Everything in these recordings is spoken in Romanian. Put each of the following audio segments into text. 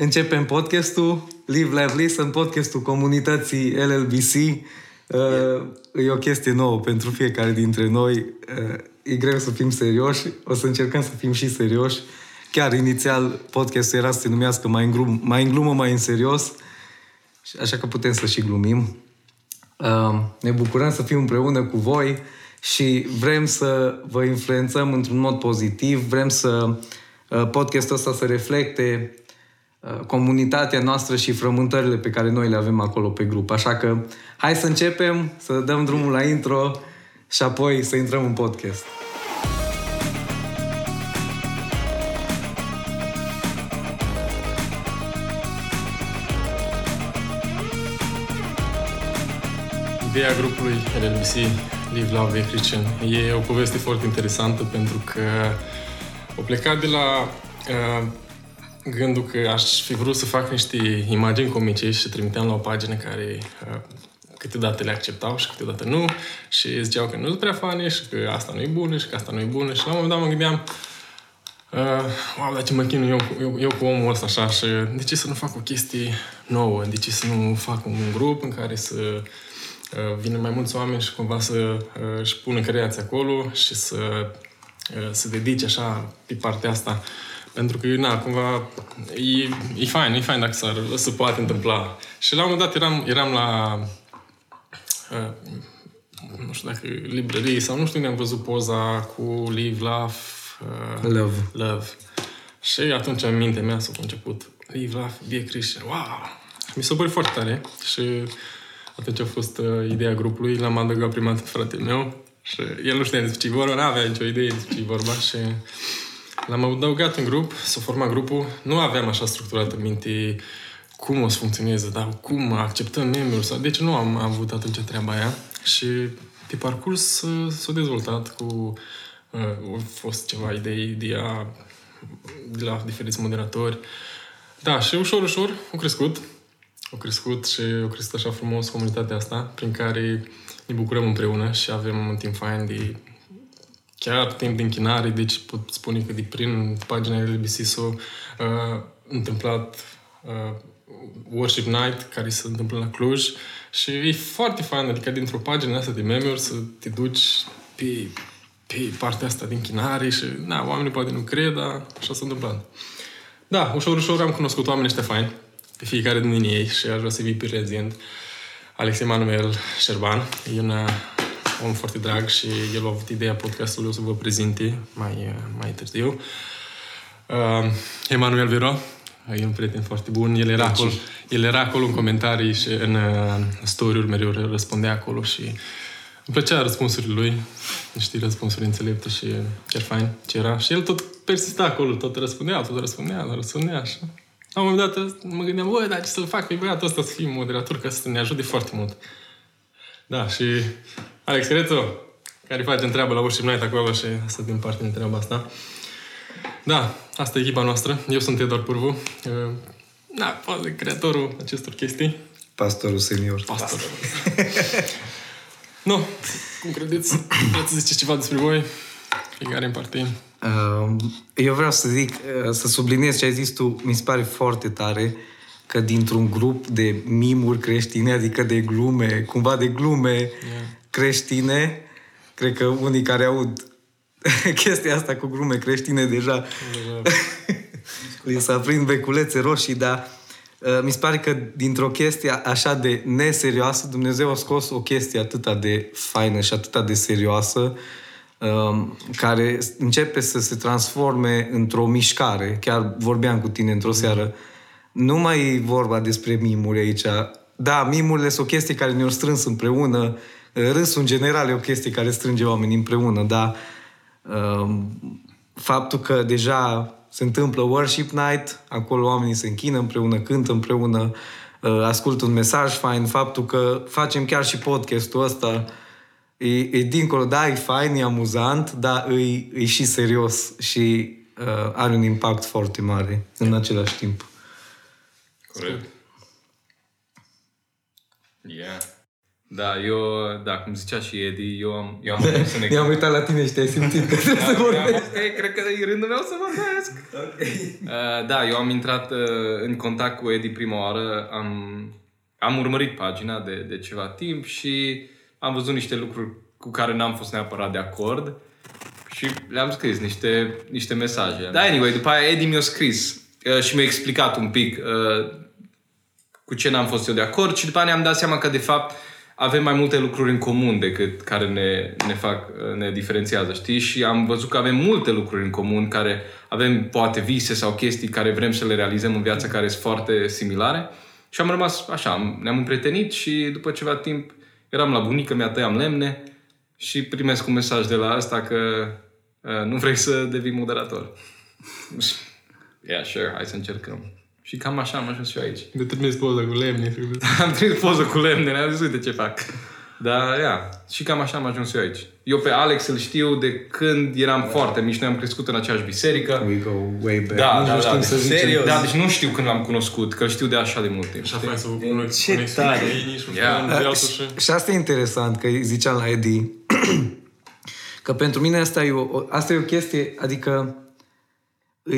Începem podcastul Live, Live, Listen, podcastul comunității LLBC. Uh, e o chestie nouă pentru fiecare dintre noi. Uh, e greu să fim serioși, o să încercăm să fim și serioși. Chiar inițial podcastul era să se numească mai în, glum, mai în glumă, mai în serios, așa că putem să și glumim. Uh, ne bucurăm să fim împreună cu voi și vrem să vă influențăm într-un mod pozitiv, vrem să uh, podcastul ăsta să reflecte uh, comunitatea noastră și frământările pe care noi le avem acolo pe grup. Așa că hai să începem, să dăm drumul la intro și apoi să intrăm în podcast. Ideea grupului LLBC Live Love Christian e o poveste foarte interesantă pentru că o plecat de la uh, gândul că aș fi vrut să fac niște imagini comice și trimiteam la o pagină care uh, câteodată le acceptau și câteodată nu și ziceau că nu sunt prea fani și că asta nu e bună și că asta nu e bună și la un moment dat mă gândeam Uh, wow, dar ce mă chinui eu, eu, eu cu omul ăsta așa și de ce să nu fac o chestie nouă? De ce să nu fac un grup în care să uh, vină mai mulți oameni și cumva să uh, își pună creația acolo și să uh, se dedice așa pe partea asta. Pentru că, na, cumva, e, e fain, e fain dacă s-ar, se poate întâmpla. Și la un moment dat eram, eram la uh, nu știu dacă librărie sau nu știu unde am văzut poza cu Live, Laugh, uh, Love. Love. Și atunci în mintea mea s-a început Live, Laugh, Be Christian. Wow! Mi s-a părut foarte tare și atunci a fost uh, ideea grupului. L-am adăugat prima dată fratele meu și el nu știa despre ce vorba, nu avea nicio idee despre ce vorba și l-am adăugat în grup, s-a format grupul. Nu aveam așa structurat în minte cum o să funcționeze, dar cum acceptăm membrii sau... Deci nu am avut atunci treaba aia și pe parcurs uh, s-a dezvoltat cu... Uh, au fost ceva idei, ideea de la diferiți moderatori. Da, și ușor, ușor au crescut. Au crescut și au crescut așa frumos comunitatea asta, prin care ne bucurăm împreună și avem un timp fain de chiar timp de închinare, deci pot spune că de prin pagina LBC s-a uh, întâmplat uh, Worship Night, care se întâmplă la Cluj și e foarte fain, adică dintr-o pagină asta de meme să te duci pe, pe partea asta de închinare și, na, oamenii poate nu cred, dar așa s-a întâmplat. Da, ușor, ușor am cunoscut oamenii ăștia faini, pe fiecare din ei și aș vrea să vii pe prezent. Alex Emanuel Șerban, e un uh, om foarte drag și el a avut ideea podcastului, o să vă prezinte mai, uh, mai târziu. Uh, Emanuel Vero, e un prieten foarte bun, el era, acolo, el era acolo în comentarii și în uh, story-uri mereu răspundea acolo și îmi plăcea răspunsurile lui, niște răspunsuri înțelepte și chiar fain ce era. Și el tot persista acolo, tot răspundea, tot răspundea, tot răspundea așa. La un moment dat mă gândeam, băi, dar ce să-l fac pe băiatul ăsta să fie moderator, ca să ne ajute foarte mult. Da, și Alex Crețu, care face întreabă la Worship Night acolo și să din parte din treaba asta. Da, asta e echipa noastră. Eu sunt Edor Purvu. Uh, Da, poate creatorul acestor chestii. Pastorul senior. Pastor. nu, cum credeți? Vreți să ziceți ceva despre voi? Fiecare în parte. Uh, Eu vreau să zic, uh, să subliniez ce ai zis tu, mi se pare foarte tare că dintr-un grup de mimuri creștine, adică de glume, cumva de glume creștine, cred că unii care aud chestia asta cu glume creștine deja li s-a prind beculețe roșii, dar uh, mi se pare că dintr-o chestie așa de neserioasă, Dumnezeu a scos o chestie atât de faină și atât de serioasă, um, care începe să se transforme într-o mișcare. Chiar vorbeam cu tine într-o seară. Nu mai e vorba despre mimuri aici. Da, mimurile sunt o chestie care ne-au strâns împreună. Râsul, în general, e o chestie care strânge oamenii împreună, dar um, faptul că deja se întâmplă worship night, acolo oamenii se închină împreună, cântă împreună, uh, ascultă un mesaj fain, faptul că facem chiar și podcastul ăsta, e, e dincolo, da, e fain, e amuzant, dar e, e și serios și uh, are un impact foarte mare în același timp. Corect. Yeah. Da, eu, da, cum zicea și Edi, eu am, eu am ajuns să ne... Ne-am uitat la tine și te-ai simțit că trebuie să Da, vorbești. am zis că e- cred că e rândul meu să vorbesc. Uh, da, eu am intrat uh, în contact cu Edi prima oară, am, am urmărit pagina de, de ceva timp și am văzut niște lucruri cu care n-am fost neapărat de acord și le-am scris niște, niște mesaje. Da, anyway, după aia Edi mi-a scris uh, și mi-a explicat un pic uh, cu ce n-am fost eu de acord și după aia ne-am dat seama că de fapt avem mai multe lucruri în comun decât care ne, ne fac, ne diferențiază, știi? Și am văzut că avem multe lucruri în comun care avem poate vise sau chestii care vrem să le realizăm în viața care sunt foarte similare. Și am rămas așa, am- ne-am împrietenit și după ceva timp eram la bunica mea, tăiam lemne și primesc un mesaj de la asta că uh, nu vrei să devii moderator. yeah, sure, hai să încercăm. Și cam așa am ajuns și eu aici. De trimis poza cu lemne. trebuie să- Am trimis poză cu lemne, ne-am zis, uite ce fac. Dar, ia, și cam așa am ajuns eu aici. Eu pe Alex îl știu de când eram foarte mici, noi am crescut în aceeași biserică. We go way back. Da, Nici da, nu da, știm deci, să zicem. serios? da, deci nu știu când l-am cunoscut, că îl știu de așa de mult timp. Așa știi? fain să vă Ce conexiune tare. nici nu Ia. yeah. de altul și... Și asta e interesant, că ziceam la Eddie, că pentru mine asta e, o, asta e o chestie, adică e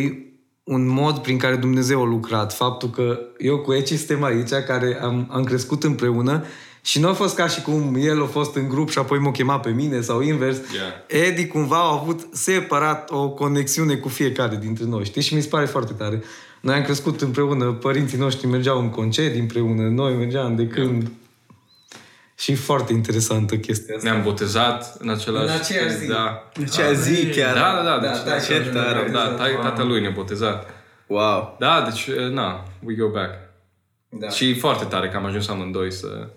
un mod prin care Dumnezeu a lucrat. Faptul că eu cu Eci suntem aici, care am, am crescut împreună și nu a fost ca și cum el a fost în grup și apoi m-a chemat pe mine sau invers. Yeah. Eddie cumva a avut separat o conexiune cu fiecare dintre noi, știi? Și mi se pare foarte tare. Noi am crescut împreună, părinții noștri mergeau în concedii împreună, noi mergeam de când... Și e foarte interesantă chestia asta. Ne-am botezat în același În aceeași zi. Da. În acea zi chiar. Da, da, da. Da, Deci, da, ce tare. Da, tai- tatălui ne-a botezat. Wow. Da, deci, na, we go back. Da. Și e foarte tare că am ajuns amândoi să,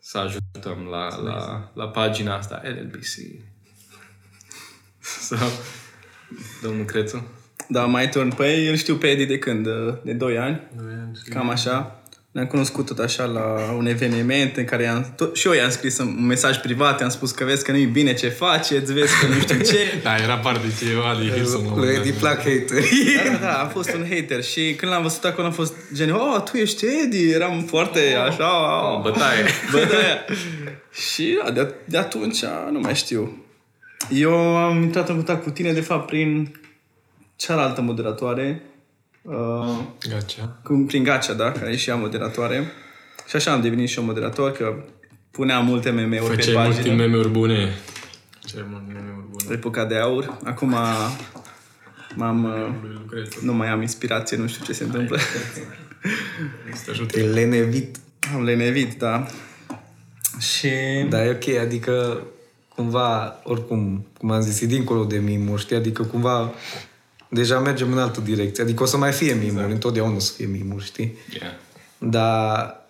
să ajutăm la, la, la pagina asta, LLBC. so, domnul Crețu? Da, mai turn. Păi îl știu pe Edi de când? De 2 ani. Cam așa. Ne-am cunoscut tot așa la un eveniment în care i-am, tot, și eu i-am scris un mesaj privat, i-am spus că vezi că nu-i bine ce faceți, vezi că nu știu ce. Da, era parte de ceva de Hilson. la un Lui moment Eddie dat. plac hater. Da, da, da, am fost un hater și când l-am văzut acolo am fost gen, oh, tu ești Edi, eram foarte așa, Oh, oh, bătaie. bă, da. Și da, de, de atunci nu mai știu. Eu am intrat în contact cu tine, de fapt, prin cealaltă moderatoare, uh, Gacea. cu- prin Gacea, da, care e și ea moderatoare. Și așa am devenit și eu moderator, că puneam multe meme-uri pe Făceai multe pagină. meme-uri bune. Ce multe meme-uri bune. Epoca de aur. Acum m-am... uh, Lui Lucrețu. Nu mai am inspirație, nu știu ce se întâmplă. Să te ajute. Te lenevit. Am lenevit, da. Și... Da, e ok, adică cumva, oricum, cum am zis, e dincolo de mimuri, știi? Adică cumva deja mergem în altă direcție. Adică o să mai fie mimuri, exact. întotdeauna o să fie mimuri, știi? Yeah. Dar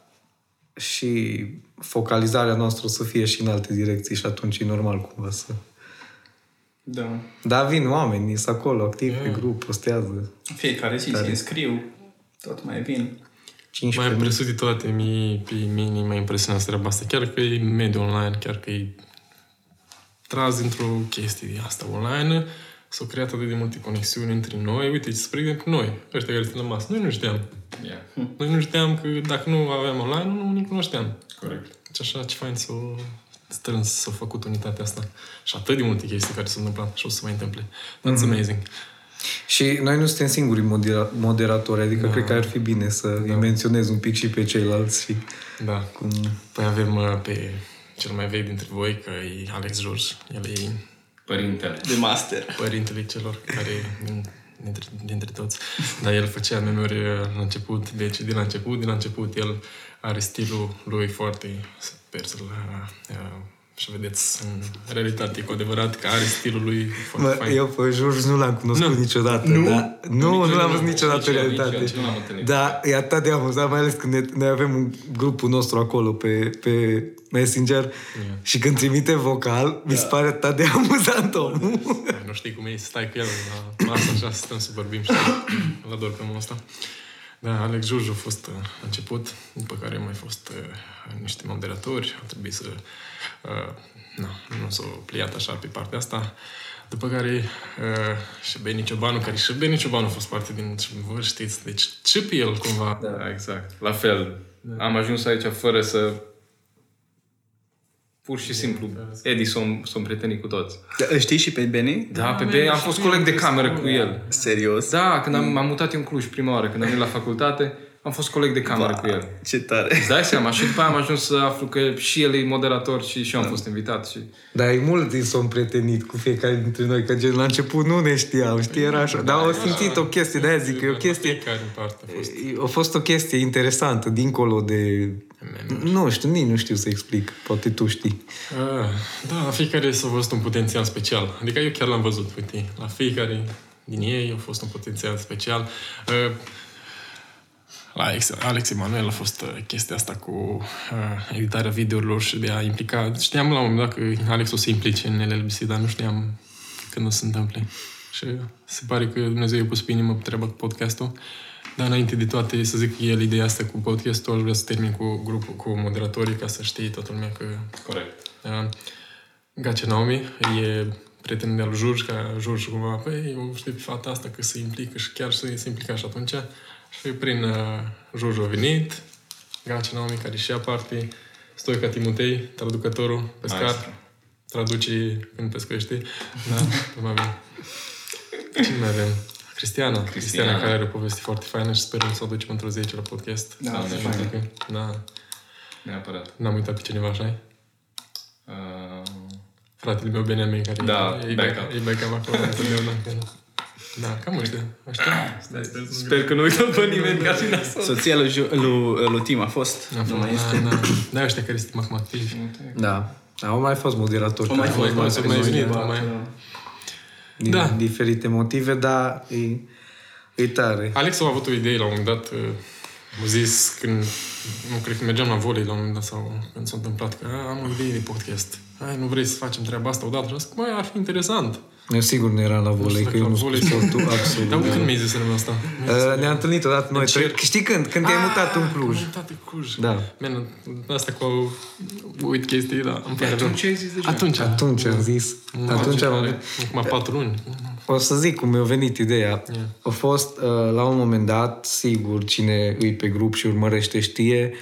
și focalizarea noastră o să fie și în alte direcții și atunci e normal cumva să... Da. Dar vin oameni, sunt acolo, activ pe grup, postează. Fiecare zi se înscriu, tot mai vin. Mai 15 presus de toate, mie, pe mine mă impresionează treaba asta. Chiar că e mediul online, chiar că e tras într-o chestie de asta online, s-au creat atât de multe conexiuni între noi. Uite, spre exemplu, noi, ăștia care suntem la masă, noi nu știam. Yeah. Noi nu știam că dacă nu aveam online, nu ne cunoșteam. Corect. Deci așa, ce fain s-o strâns, s-a făcut unitatea asta. Și atât de multe chestii care se întâmplă și o să se mai întâmple. That's amazing. Și noi nu suntem singurii modera- moderatori, adică cred că ar fi bine să îi menționez un pic și pe ceilalți și Da. cum... Păi avem uh, pe cel mai vechi dintre voi, că e Alex George. El e Părintele. De master. părintele celor care din, dintre, dintre toți. Dar el făcea meme-uri uh, la început, deci din la început, din la început el are stilul lui foarte, sper să-l uh, uh, și vedeți în realitate cu adevărat că are stilul lui foarte Mă, fain. eu pe George nu l-am cunoscut Nu. niciodată. Nu? Da. Nu, nu, Nici eu l-am nu, văzut nici niciodată în eu, nici eu, realitate. nici eu n-am întâlnit. Da, e atât de amuzant, mai ales când ne, noi avem un grupul nostru acolo pe, pe Messenger și când trimite vocal, mi se pare atât de amuzant omul. Da, nu știi cum e să stai cu el la masă așa, să stăm să vorbim, știi? Îl ador pe omul ăsta. Da, Alex Giurgiu a fost uh, început, după care au mai fost uh, niște moderatori, au trebuit să... Uh, na, nu s-au pliat așa pe partea asta. După care uh, și Beni Ciobanu, care și Beni Ciobanu a fost parte din vă știți, deci ce pe el cumva. Da, exact. La fel. Am ajuns aici fără să Pur și simplu, Edi s-a s-a prietenit cu toți. Da, îl știi și pe Benny? Da, pe B, am fost coleg de cameră cu el. Serios? Da, când am, m-am mutat eu în Cluj prima oară, când am venit la facultate, am fost coleg de cameră cu el. Ce tare. Îți dai seama? Și după aia am ajuns să aflu că și el e moderator și și eu am fost invitat. Și... Dar e mult din s-o prietenit cu fiecare dintre noi, că gen la început nu ne știam, știi, era așa. Dar au simțit o chestie, de-aia zic că e o chestie... Fiecare în parte a fost. A fost o chestie interesantă, dincolo de... Nu știu, nici nu știu să explic. Poate tu știi. Ah, Da, la fiecare s-a văzut un potențial special. Adică eu chiar l-am văzut, uite. La fiecare din ei a fost un potențial special. Uh, La Alex, Alex Emanuel a fost uh, chestia asta cu uh, editarea videourilor și de a implica. Știam la un moment dat că Alex o să implice în LLBC, dar nu știam când o să se întâmple. Și se pare că Dumnezeu i-a pus pe inimă treaba cu podcastul. Dar înainte de toate, să zic el ideea asta cu podcastul, vreau să termin cu grupul, cu moderatorii, ca să știe toată lumea că Corect. da. Gacea Naomi e prietenul de al Jurj, ca Jurj cumva, păi, eu știu pe fata asta că se implică și chiar se, se implica și atunci. Și prin uh, Jurj a venit, Gacea Naomi, care și ea parte, Stoica Timotei, traducătorul, pescar, Maestru. traduce când pescuiește. Da, tot mai avem. Cine mai avem? Cristiana. Cristiana, care are o poveste foarte faină și sperăm să o ducem într-o zi aici la podcast. Da, Doamne faină. ajută. Da. Neapărat. N-am uitat pe cineva, așa Uh, Fratele meu Benjamin, care Da, e, e, backup. e backup acolo întotdeauna. Da, cam ăștia. Ăștia. Stai, stai, stai. sper că nu uităm pe nimeni ca și nasol. Soția lui, Ju- lui, lui Tim a fost. A Nu mai fost, este. da, da. Da, ăștia care sunt acum activi. Da. Au mai fost moderatori. O mai care fost, au mai fost, mai mai venit, mai mai- din Da. diferite motive, dar e, e tare. Alex a avut o idee la un moment dat. uh, Au zis când, nu cred că mergeam la volei la un moment dat sau când s-a întâmplat că "A, am o idee de podcast. Hai, nu vrei să facem treaba asta odată? Și am zis, mai ar fi interesant. Eu sigur nu eram la volei, știu că eu dacă nu la sunt volei sportul absolut. Dar când mi-ai zis în asta? Uh, Ne-am întâlnit odată noi În trei. cerc. Știi când? Când te-ai mutat în Cluj. Am mutat în Cluj. Da. Man, asta cu uit chestii, da. Îmi pare rău. Atunci ai zis deja. Atunci. Atunci am zis. Atunci am... Acum patru luni. O să zic cum mi-a venit ideea. Yeah. A fost, uh, la un moment dat, sigur, cine îi pe grup și urmărește știe,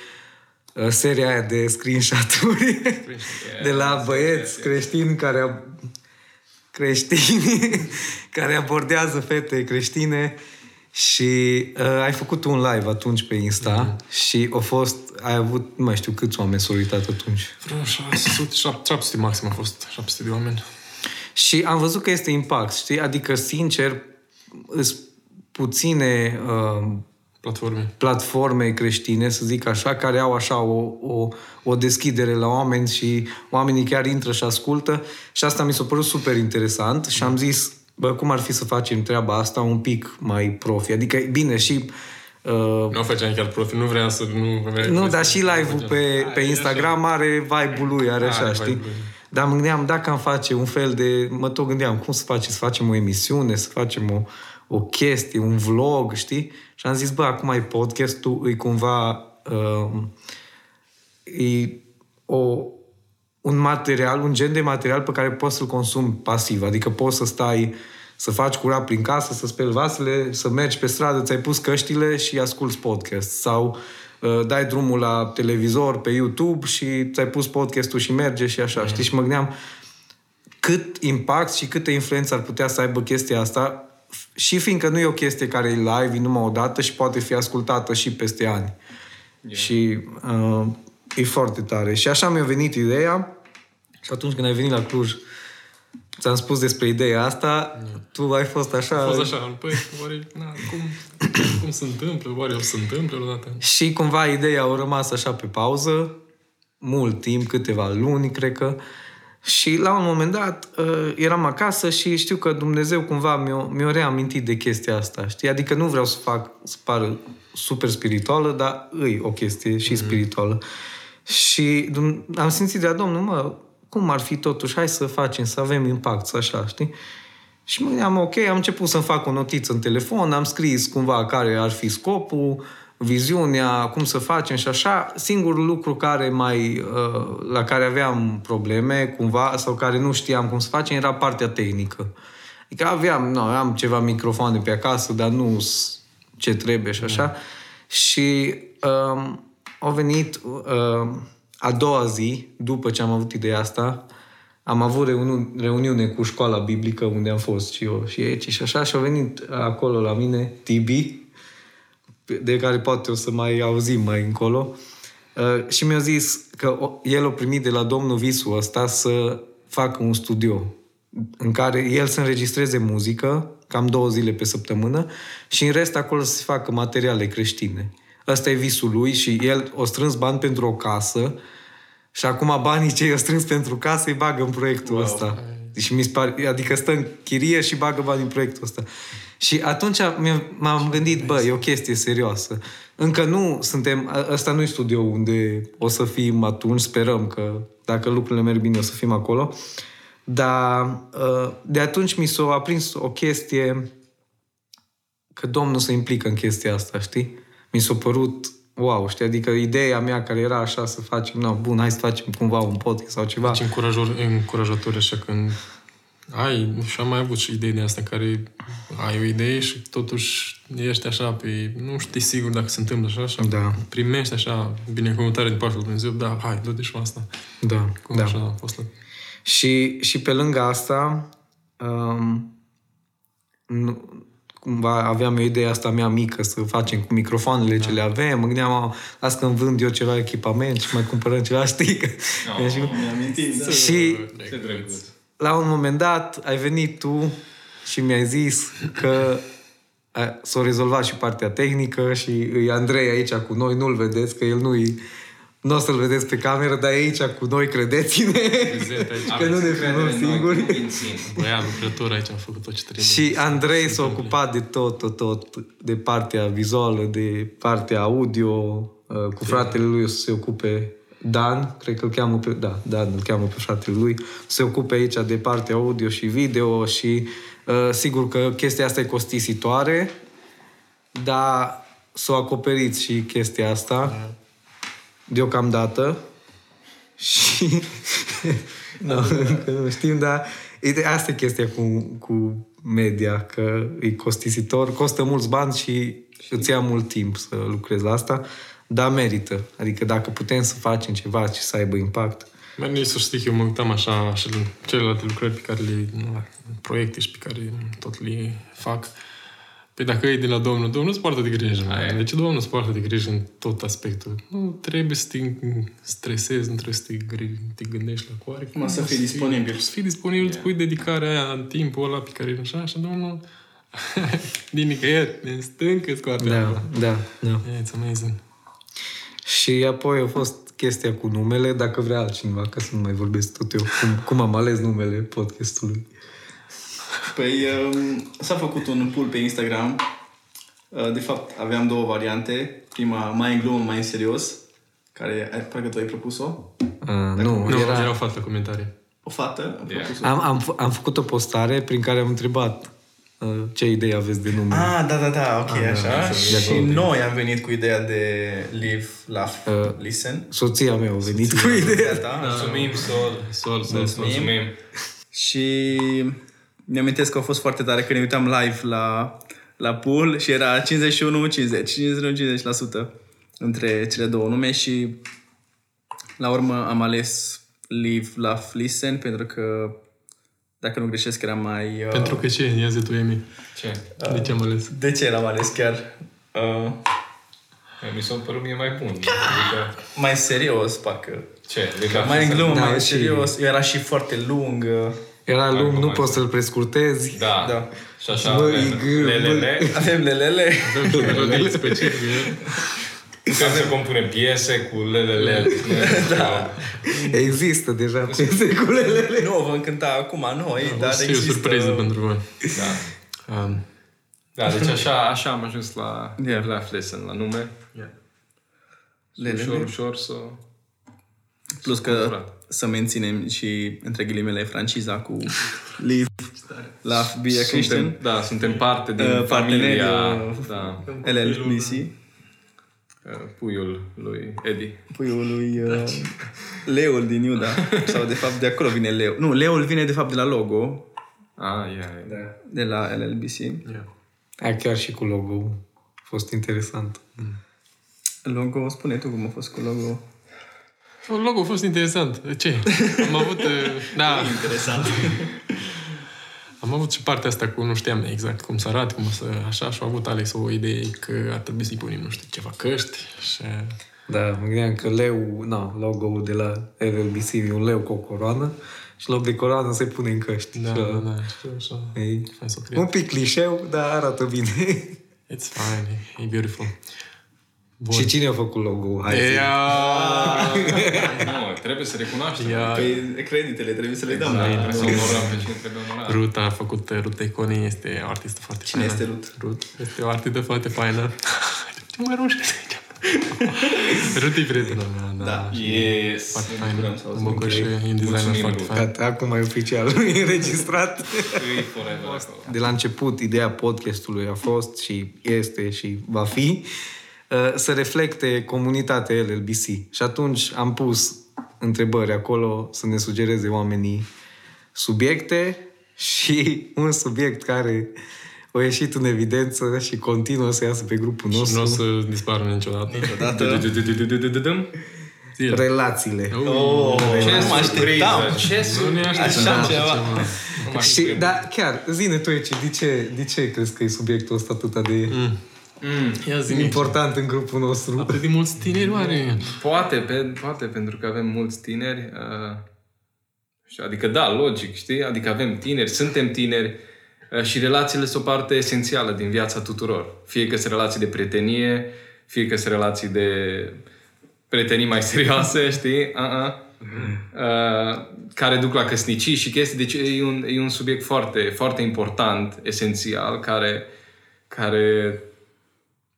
uh, seria aia de screenshot-uri de la băieți creștini care a- creștini care abordează fete creștine și uh, ai făcut un live atunci pe Insta și a fost, ai avut, nu mai știu câți oameni s-au uitat atunci. Vreo 600, 700 maxim a fost. 700 de oameni. Și am văzut că este impact, știi? Adică, sincer, îs puține uh, Platforme. platforme creștine, să zic așa, care au așa o, o, o deschidere la oameni și oamenii chiar intră și ascultă și asta mi s-a părut super interesant și am zis, bă, cum ar fi să facem treaba asta un pic mai profi? Adică, bine, și uh, Nu o făceam chiar profi, nu vrea să... Nu, vrea nu, dar și live-ul pe, pe Instagram are vibe-ul lui, are așa, Are știi? vibe-ul lui. Dar mă gândeam, dacă am face un fel de... Mă tot gândeam, cum să facem? Să facem o emisiune, să facem o, o chestie, un vlog, știi? Și am zis, bă, acum ai podcastul, e cumva... Uh, e o, un material, un gen de material pe care poți să-l consumi pasiv. Adică poți să stai, să faci curat prin casă, să speli vasele, să mergi pe stradă, ți-ai pus căștile și asculți podcast. Sau uh, dai drumul la televizor, pe YouTube și ți-ai pus podcastul și merge și așa. Știi? Și mă gândeam cât impact și câtă influență ar putea să aibă chestia asta și fiindcă nu e o chestie care e live, e numai o dată și poate fi ascultată și peste ani. Yeah. Și uh, e foarte tare. Și așa mi-a venit ideea și atunci când ai venit la Cluj ți-am spus despre ideea asta, tu ai fost așa... A fost așa, păi, oare, na, cum, cum se întâmplă, oare o să se întâmple odată? Și cumva ideea a rămas așa pe pauză, mult timp, câteva luni, cred că. Și la un moment dat uh, eram acasă și știu că Dumnezeu cumva mi-a, mi-a reamintit de chestia asta, știi? Adică nu vreau să fac, să pară super spirituală, dar îi o chestie și spirituală. Și dum- am simțit de la Domnul, mă, cum ar fi totuși, hai să facem, să avem impact, să așa, știi? Și mă gândeam, ok, am început să-mi fac o notiță în telefon, am scris cumva care ar fi scopul, viziunea, cum să facem și așa. Singurul lucru care mai, uh, la care aveam probleme cumva sau care nu știam cum să facem era partea tehnică. Adică aveam, nu, am ceva microfoane pe acasă, dar nu s- ce trebuie și așa. Și um, au venit, um, a doua zi, după ce am avut ideea asta, am avut reuni- reuniune cu școala biblică unde am fost și eu și ei și așa și au venit acolo la mine Tibi, de care poate o să mai auzim mai încolo, uh, și mi-a zis că o- el a primit de la domnul visul ăsta să facă un studio în care el să înregistreze muzică, cam două zile pe săptămână, și în rest acolo să se facă materiale creștine. Ăsta e visul lui și el o strâns bani pentru o casă și acum banii ce i-a strâns pentru casă îi bagă în proiectul wow. ăsta. Și mi se pare, adică stă în chirie și bagă bani în proiectul ăsta. Și atunci mi- m-am gândit, bă, e o chestie serioasă. Încă nu suntem, ă- ăsta nu e studio unde o să fim atunci, sperăm că dacă lucrurile merg bine o să fim acolo. Dar ă, de atunci mi s-a aprins o chestie că Domnul se implică în chestia asta, știi? Mi s-a părut wow, știi? Adică ideea mea care era așa să facem, na, bun, hai să facem cumva un podcast sau ceva. Deci încurajor, încurajator așa când ai, și am mai avut și idei de asta în care ai o idee și totuși ești așa pe, nu știi sigur dacă se întâmplă așa, așa Da. primești așa binecuvântare din partea lui Dumnezeu, da, hai, du-te și fă asta. Da, Cum da. așa a fost la... Și, și pe lângă asta, um, nu, cumva aveam o idee asta mea mică să facem cu microfoanele Da. ce le avem. Mă gândeam, "Au, las când vând eu ceva echipament și mai cumpărăm ceva, știi? Că, No. și, Mi-am amintit, da. și Ce drăguț. La un moment dat ai venit tu și mi-ai zis că a, s-a rezolvat și partea tehnică și e Andrei aici cu noi, nu-l vedeți, că el nu-i nu o să-l vedeți pe cameră, dar e aici cu noi, credeți-ne, Prezent aici. că nu ne Aveți filmăm încredere în noi, singuri. cu mințim. Băiat lucrător aici a făcut tot ce trebuie. Și Andrei s-a ocupat de tot, tot, tot, de partea vizuală, de partea audio, uh, cu fratele lui o să se ocupe Dan, cred că îl cheamă pe, da, Dan îl cheamă pe fratele lui, se ocupe aici de partea audio și video și uh, sigur că chestia asta e costisitoare, dar s-a acoperit și chestia asta deocamdată. Și nu, încă nu știm, dar uite, asta e chestia cu, cu media, că e costisitor, costă mulți bani și îți ia mult timp să lucrezi la asta, dar merită. Adică dacă putem să facem ceva ce să aibă impact, Mai nici să știi că eu mă uitam așa și în celelalte lucrări pe care le... nu, proiecte și pe care tot le fac. Păi dacă e de la Domnul, Domnul îți poartă de grijă. Aia e. Deci Domnul îți poartă de grijă în tot aspectul. Nu trebuie să te stresezi, nu trebuie să te, gri- te gândești la coare. Cum să fii disponibil. Să fii disponibil, îți pui dedicarea aia în timpul ăla pe care așa, și Domnul din nicăieri, din stâncă scoate da, apa. da, da. Yeah, it's amazing. Și apoi a fost chestia cu numele, dacă vrea altcineva, ca să nu mai vorbesc tot eu, cum, cum am ales numele podcastului. Păi um, s-a făcut un pool pe Instagram. Uh, De fapt, aveam două variante. Prima, mai în glumă, mai în serios, care ai- parcă tu ai propus-o. Uh, nu, Nu, era... era o fată comentarii. O fată a Yeah. propus-o. Am, am, f- am făcut o postare prin care am întrebat uh, ce idei aveți de nume. Ah, da, da, da, ok, Ah, așa. da, și de acolo. noi am venit cu ideea de live, laugh, Uh, listen. Soția mea a venit cu ideea. Ideea ta. Mulțumim, Sol. Sol, sol, sol. Mulțumim. Și mi-amintesc că a fost foarte tare când ne uitam live la, la pool și era 51-50, 51-50% între cele două nume și la urmă am ales Live, Laugh, Listen pentru că dacă nu greșesc era mai... Uh, Pentru că ce? Ia zi tu, Emi. Ce? De ce am ales? De ce l-am ales chiar? Uh, Mi s-a părut mie mai bun. Adică, mai serios, parcă. ce? Adică Mai în glumă, Da, mai în și- serios. Era și foarte lung. uh, Era lung, Acum nu mai poți sunt. să-l prescurtezi. Da. Da. Și așa Băi, avem gă, lelele. Avem lelele. Melodii specifice. Putem să compunem piese cu lelele. Da. Există deja piese cu lelele. nu, vă încânta acum noi, dar o să fie o există... surpriză pentru voi. Da. Um, Da, deci așa, așa am ajuns la Yeah. Laugh Lesson, la nume. Lelele. Ușor, ușor să... Plus că Scumpărat. să menținem și, între ghilimele, franciza cu Live, Laugh, Be a Suntem, Christian, da, suntem parte din Uh, familia parteneri, uh, da, LLBC, uh, puiul lui Eddie. puiul lui uh, Leul din Iuda. Sau, de fapt, de acolo vine Leu. Nu, Leul vine, de fapt, de la logo, Ah, yeah, Da. yeah. de la LLBC. yeah. A, chiar și cu logo a fost interesant. Logo, spune tu cum a fost cu logo. Logo a fost interesant. Ce? Am avut... uh, Da, Interesant. Am avut și partea asta cu nu știam exact cum să arate, cum să... Așa, și a avut Alex o idee că ar trebui să-i punem, nu știu, ceva căști și... Da, mă gândeam că leu, na, logo-ul de la LLBC e un leu cu o coroană și loc de coroană se pune în căști. Da, Și, da, da, știu, așa. E Hai să o un cred. pic clișeu, dar arată bine. It's fine, e, e beautiful. Bun. și cine a făcut logo-ul? Hai zi. Ia, Nu, trebuie să recunoaștem. ia, Păi creditele trebuie să le dăm. Da, la- trebuie să onorăm pe cine trebuie onorat. Ruth a făcut, Ruth Econi este o artistă foarte Cine faină. este Ruth? Ruth este o artistă foarte faină. Ce mai rușine aici? Ruth e prietena mea, da. Da. Yes. Foarte Ne faină. bucurăm să auzim Mă bucur că și e- e un designer Mulțumim, foarte Ruth. fain. Gata, acum e oficial e înregistrat. Îi forever acolo. De la început, ideea podcastului a fost și este și va fi uh, să reflecte comunitatea LLBC. Și atunci am pus întrebări acolo să ne sugereze oamenii subiecte și un subiect care a ieșit în evidență și continuă să iasă pe grupul Și nu nostru. o să dispară niciodată. Niciodată. Zile. Relațiile. Oh, Ce nu mă așteptam. surpriză! Ce Nu ne surpriză! așteptam Așa ceva. Nu mă Și, așteptam. da, chiar, zine tu, Eci, de ce, de ce crezi că e subiectul ăsta atât de Mm. Ia zi important în grupul nostru? Atât de mulți tineri oare? Poate, pe, poate, pentru că avem mulți tineri. Uh, știu, adică da, logic, știi? Adică avem tineri, suntem tineri uh, și relațiile sunt o parte esențială din viața tuturor. Fie că sunt relații de prietenie, fie că sunt relații de prietenii mai serioase, știi? Uh-uh. Uh, care duc la căsnicii și chestii. Deci e un, e un subiect foarte, foarte important, esențial, care, care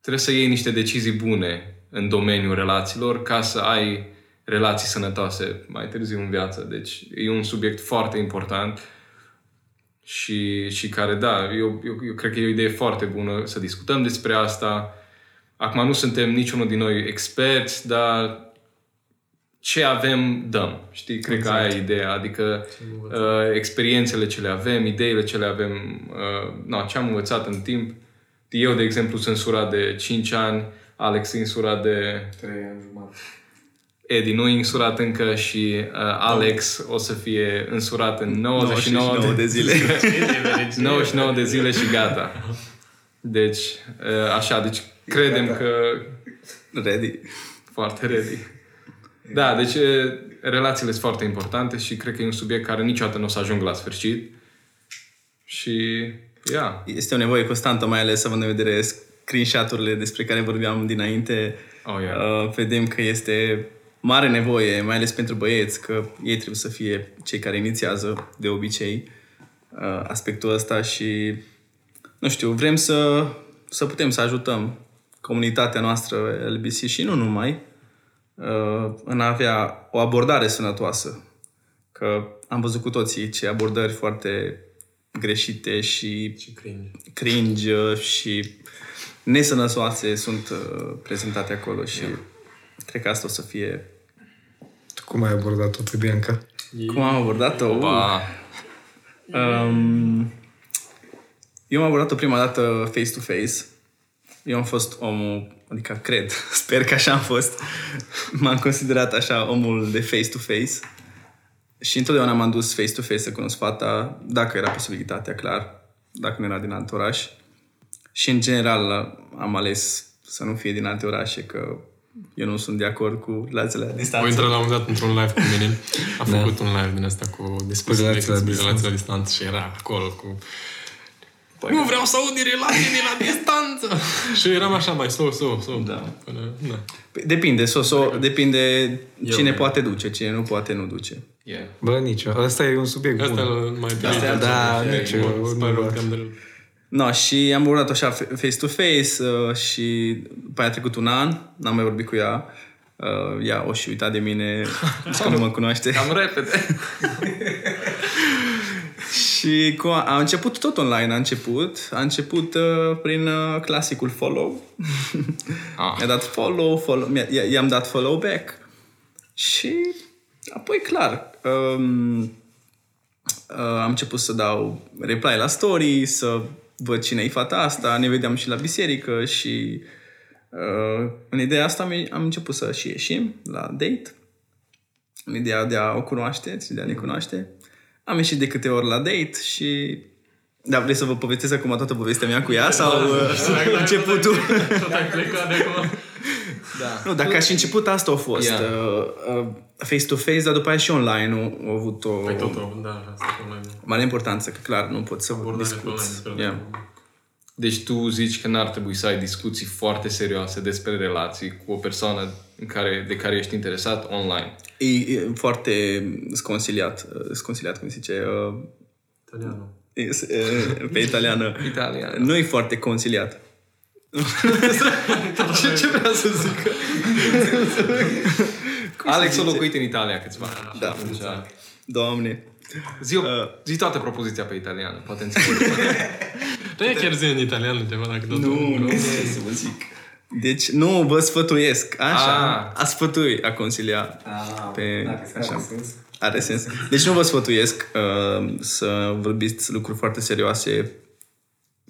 trebuie să iei niște decizii bune în domeniul relațiilor ca să ai relații sănătoase mai târziu în viață. Deci e un subiect foarte important și, și care, da, eu, eu, eu cred că e o idee foarte bună să discutăm despre asta. Acum nu suntem niciunul din noi experți, dar ce avem, dăm. Știi? Cred exact. că aia e ideea. Adică uh, experiențele ce le avem, ideile ce le avem, uh, no, ce am învățat în timp. Eu, de exemplu, sunt surat de 5 ani, Alex e însurat de 3 ani jumătate. Edi nu e însurat încă și uh, Alex o să fie însurat în 99, 99 de zile. 99 de zile și gata. Deci, uh, așa, deci credem Gata. că Ready. foarte ready. Da, deci uh, relațiile sunt foarte importante și cred că e un subiect care niciodată nu o să ajung la sfârșit. Și, ia, Este o nevoie constantă, mai ales având în vedere screenshot-urile despre care vorbeam dinainte. Oh, yeah. uh, vedem că este mare nevoie, mai ales pentru băieți, că ei trebuie să fie cei care inițiază de obicei uh, aspectul ăsta și nu știu, vrem să, să putem să ajutăm comunitatea noastră LBC și nu numai uh, în a avea o abordare sănătoasă. Că am văzut cu toții ce abordări foarte greșite și Și cringe. cringe uh, și nesănăsoase sunt uh, prezentate acolo și cred că asta o să fie... Cum ai abordat-o pe Bianca? Cum am abordat-o? ba, Um, eu am abordat-o prima dată face-to-face. Eu am fost omul, adică cred, sper că așa am fost. M-am considerat așa omul de face-to-face. Și întotdeauna m-am dus face-to-face să cunosc fata, dacă era posibilitatea, clar, dacă nu era din alt oraș. Și în general am ales să nu fie din alte orașe, că eu nu sunt de acord cu relațiile la Au distanță. intrat la un moment dat într-un live cu mine. A făcut un live din asta cu despre Cu relații la despre distanță. relații la distanță și era acolo cu nu vreau să aud de relații de la distanță. și eram așa mai so, so, so. Da. Până, da. Păi Depinde, so, so, depinde cine Eu- poate duce, cine nu poate nu duce. Yeah. Bă, nicio. Asta e un subiect Asta bun. îl mai Asta e bine. Da, nici eu. Îți nu pare vreau. rău că am de- No, și am urmat așa fa- face-to-face uh, și după aia a trecut un an, n-am mai vorbit cu ea. Uh, ea o și uita de mine, zice că nu mă cunoaște. Cam repede. și cu, a început tot online, a început. A început uh, prin uh, clasicul follow. Ah. Mi-a dat follow, follow mi-a, i- i-am dat follow back. Și apoi, clar, um, uh, am început să dau reply la story, să văd cine e fata asta, ne vedeam și la biserică și uh, în ideea asta am- am început să și ieșim la date în ideea de a o cunoaște și de a ne cunoaște. Am ieșit de câte ori la date și... Da, vrei să vă povestesc acum toată povestea mea cu ea sau uh, începutul? Tot ai plecat de acum. Da. Nu, dacă și început asta a fost. Ia. Uh, uh, face-to-face, dar după aia și online au, au avut o Păi totul, da, asta e online. mare importanță, că clar nu pot să Abordare pe discuți. online, despre Yeah. Deci tu zici că n-ar trebui să ai discuții foarte serioase despre relații cu o persoană în care, de care ești interesat online. E, e foarte sconsiliat, uh, sconsiliat, cum se zice, uh, Italianul. e- e- pe italiană. Italian. Nu e foarte conciliat. Ce, ce vreau să zic? Alex a locuit în Italia câțiva ani. Da. Atunci, Doamne. zi, o, zi toată propoziția pe italiană, poate înțelegi. Da, e chiar zi în italiană ceva, dacă tot... Nu, nu ce să vă zic. Deci, nu, vă sfătuiesc. Așa, Ah. a sfătui, a concilia. Ah, Pe, dacă așa. are sens. Are sens. Deci nu vă sfătuiesc uh, să vorbiți lucruri foarte serioase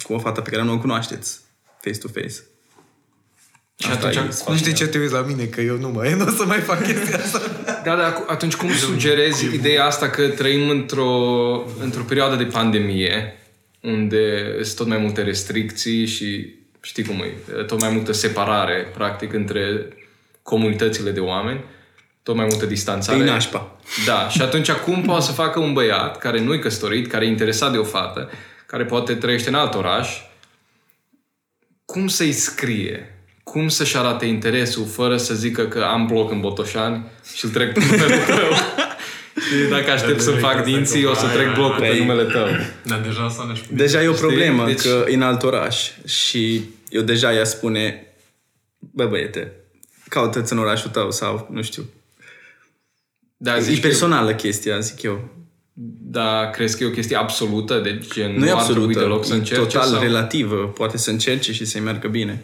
cu o fată pe care nu o cunoașteți face-to-face. Și Asta atunci, e Nu știi ce te uiți la mine, că eu nu mai, nu o să mai fac chestia asta. Da, dar atunci cum sugerezi ideea asta că trăim într-o, într-o perioadă de pandemie unde sunt tot mai multe restricții și știi cum e, tot mai multă separare practic între comunitățile de oameni, tot mai multă distanțare. E nașpa. Da, și atunci cum poate să facă un băiat care nu-i căsătorit, care e interesat de o fată, care poate trăiește în alt oraș, cum să-i scrie? Cum să-și arate interesul fără să zică că am bloc în Botoșani și îl trec pe numele tău? și dacă aștept să-mi fac dinții, o să trec blocul pe Păi- numele tău. Dar deja s-a nești. Deja e o problemă Deci- că e în alt oraș și eu deja ea spune bă băiete, caută-ți în orașul tău sau nu știu. Da, E zici că, personală chestia, zic eu. da, crezi că e o chestie absolută? De gen, Nu e ar trebui absolută, deloc să e încerce? total sau? relativă. Poate să încerce și să-i meargă bine.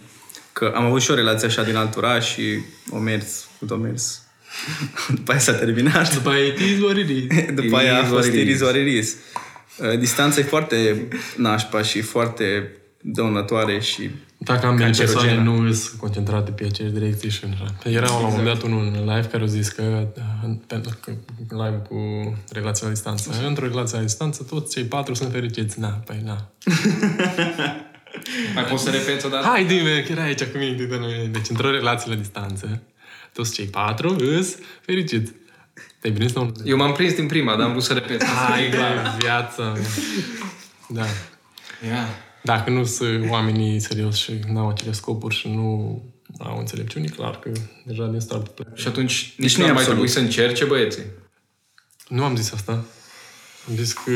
Că am avut și o relație așa din alt oraș și o mers, o mers. După aia s-a terminat. După aia, it is what it is. După aia a Iris fost Oriris. Iris Oriris. Uh, Distanța e foarte nașpa și foarte dăunătoare și Dacă ambele Cancerogenă. persoane nu sunt concentrate pe aceeași direcție și așa. Era la un moment dat unul în live care a zis că, uh, pentru că live cu relația la distanță. Într-o relație la distanță, toți cei patru sunt fericiți. Na, păi na. Mai poți să repeți o dată? Hai, dime, că era aici cu mine. de noi. Deci, într-o relație la distanță, toți cei patru îs fericiți. Te-ai prins sau nu? Eu m-am prins din prima, dar am vrut să repet. Hai de viață. Da. Ia. Dacă nu sunt oamenii serios și nu au acele scopuri și nu au înțelepciuni, clar că deja din start pleacă. Și atunci Deci nici nu nu e ar mai absolut. trebui să încerce băieții. Nu am zis asta. Am zis că...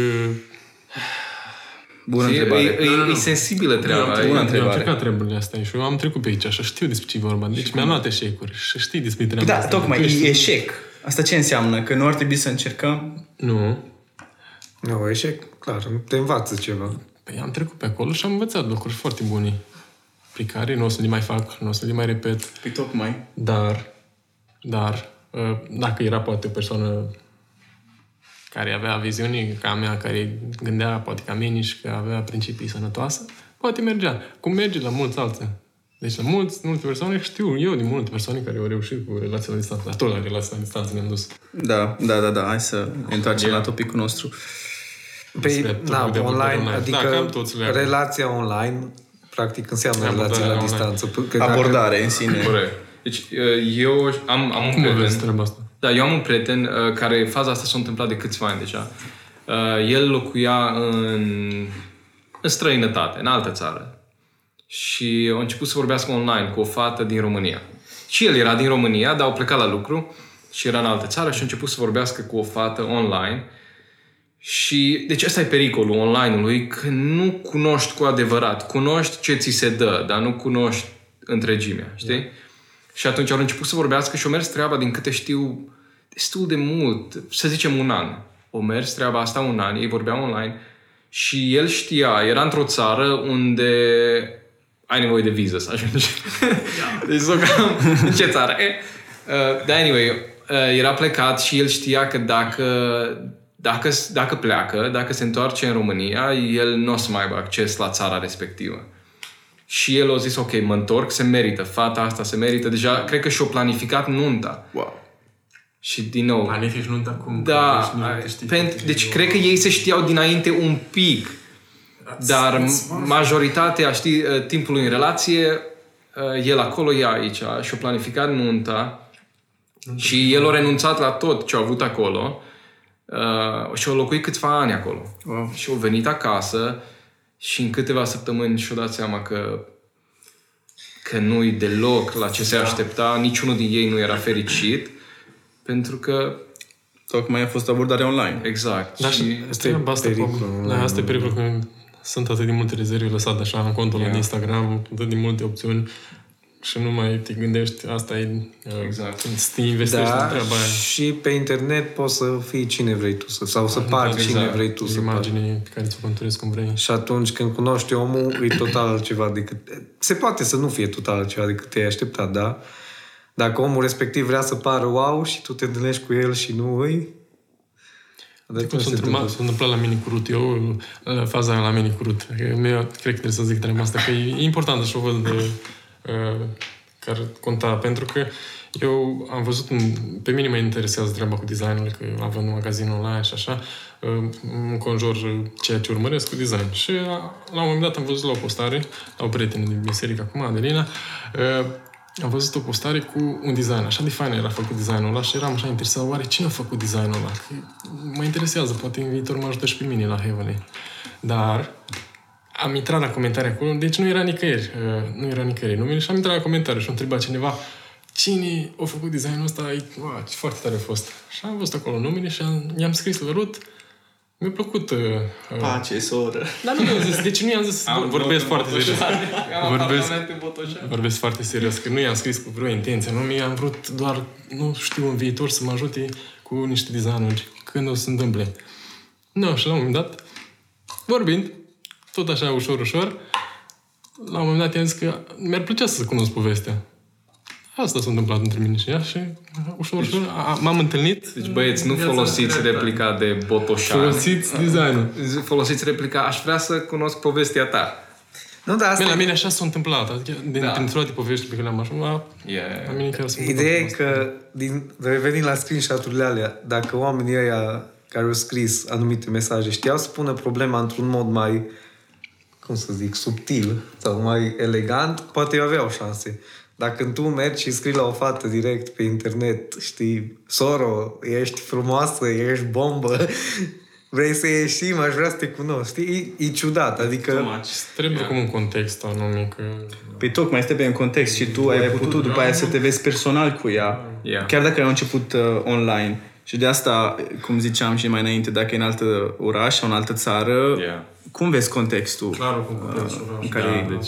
bună E, întrebare. e, e, e sensibilă treaba. Bună e- Eu am întrebare. încercat treburile astea și eu am trecut pe aici și știu despre ce e vorba. Deci mi-am luat eșecuri și știi despre treaba Da, asta. tocmai, Tu ești- e eșec. Asta ce înseamnă? Că nu ar trebui să încercăm? Nu. Nu, eșec, clar, te învață ceva. Păi am trecut pe acolo și am învățat lucruri foarte bune pe care nu o să le mai fac, nu o să le mai repet. Păi tocmai. Dar, dar, uh, dacă era poate o persoană care avea viziuni ca a mea, care gândea poate ca mine și că avea principii sănătoase, poate mergea. Cum merge la mulți alții. Deci la mulți, multe persoane, știu eu din multe persoane care au reușit cu relația la distanță, dar tot la relația la distanță ne-am dus. Da, da, da, da. Hai să ne întoarcem la topicul nostru. Păi, Despre da, topul de online, online. adică Da, cam toți le avem. relația online, practic înseamnă Abordarea relație la online. distanță. Că dacă- Abordare în sine. Corect. Deci eu am, am un Cum o vezi prieten... treaba asta? Da, eu am un prieten uh, care faza asta s-a întâmplat de câțiva ani deja. Uh, el locuia în, în străinătate, în altă țară. Și a început să vorbească online cu o fată din România. Și el era din România, dar au plecat la lucru și era în altă țară și a început să vorbească cu o fată online. Și, deci ăsta e pericolul online-ului, că nu cunoști cu adevărat. Cunoști ce ți se dă, dar nu cunoști întregimea, știi? Și atunci au început să vorbească și au mers treaba, din câte știu, destul de mult, să zicem un an. O mers treaba asta un an, ei vorbeau online și el știa, era într-o țară unde ai nevoie de viză să ajungi. deci s-o cam... În ce țară? E, uh, dar anyway, uh, era plecat și el știa că dacă, dacă, dacă pleacă, dacă se întoarce în România, el nu o să mai aibă acces la țara respectivă. Și el a zis, ok, mă întorc, se merită, fata asta se merită. Deja, cred că și-o planificat nunta. Wow. Și din nou... Planifici nunta cum? Da, Planifici nunta, știi pentru, toate deci lucrurile. cred că ei se știau dinainte un pic, dar majoritatea, știi, uh, timpului în relație, uh, el acolo, ea aici și-a planificat nunta și el a renunțat la tot ce a avut acolo uh, și a locuit câțiva ani acolo. Wow. Și a venit acasă și în câteva săptămâni și-a dat seama că că nu-i deloc la ce se aștepta, niciunul din ei nu era fericit, pentru că, Tocmai a fost abordarea online. exact, Da, și și asta e asta, asta, pericolul. da, asta e pericolul că sunt atât de multe rezerve lăsate așa în contul Yeah. de Instagram, atât de multe opțiuni și nu mai te gândești, asta e uh, Exact. să te investești Da, în treaba aia. și pe internet poți să fii cine vrei tu să, sau să pari Exact. cine vrei tu să pari. Imagine pe care ți-o conturezi cum vrei. Și atunci când cunoști omul, e total altceva decât... Se poate să nu fie total altceva decât te-ai așteptat, da? Dacă omul respectiv vrea să pară wow și tu te întâlnești cu el și nu îi... Cum Atunci s-a se întâmplat, întâmplă. s-a întâmplat la mini curut. Eu, la faza aia la mini curut. Eu cred că trebuie să zic treaba asta, că e importantă și o văd de, uh, care conta, pentru că eu am văzut, un, pe mine mă interesează treaba cu designul, că având un magazin online și așa, uh, în conjur ceea ce urmăresc cu design. Și uh, la un moment dat am văzut la o postare, la o prietenă din biserică acum, Adelina, uh, am văzut o postare cu un design. Așa de fain era făcut designul ăla și eram așa interesat, oare cine a făcut designul ăla? Că mă interesează, poate în viitor mă ajută și pe mine la Heavenly. Dar am intrat la comentarii acolo, deci nu era nicăieri, uh, nu era nicăieri numele și am intrat la comentarii și a întrebat cineva cine a făcut designul ăsta, e, wow, ce foarte tare a fost. Și am văzut acolo numele și am, i-am scris la Ruth, mi-a plăcut uh, uh, Pace, soră. dar nu mi-am zis, deci nu i-am zis, vorbesc foarte serios. Vorbesc, Vorbesc. vorbesc foarte serios, că nu i-am scris cu vreo intenție, nu mi-am vrut doar, nu știu, în viitor să mă ajute cu niște designuri, când o să se întâmple. Nu, și la un moment dat, vorbind, tot așa ușor, ușor, la un moment dat i-am zis că mi-ar plăcea să cunosc povestea. Asta s-a întâmplat între mine și ea și ușor, ușor, a, m-am întâlnit. Deci, băieți, nu Viața folosiți dreaptă. replica de Botoșan. Folosiți designul. Folosiți replica, aș vrea să cunosc povestea ta. Nu, dar asta Bine, la e- mine așa s-a întâmplat. Adică, din, Da. da. prin toate povești pe care le-am așa, la, Yeah. la mine chiar s-a întâmplat. Ideea e asta. că, din, revenind la screenshot-urile alea, dacă oamenii ăia care au scris anumite mesaje știau să pună problema într-un mod mai, cum să zic, subtil sau mai elegant, poate eu aveau șanse. Dacă tu mergi și scrii la o fată direct pe internet, știi, soro, ești frumoasă, ești bombă, vrei să ieșim, aș vrea să te cunosc, știi? E, e ciudat, adică... Trebuie cum un context anume, că... Păi tocmai este pe în context și tu ai putut după aia să te vezi personal cu ea. Yeah. Chiar dacă ai început uh, online. Și de asta, cum ziceam și mai înainte, dacă e în altă oraș sau în altă țară, Yeah. cum vezi contextul Clar, cu contextul. în care Da, e? deci...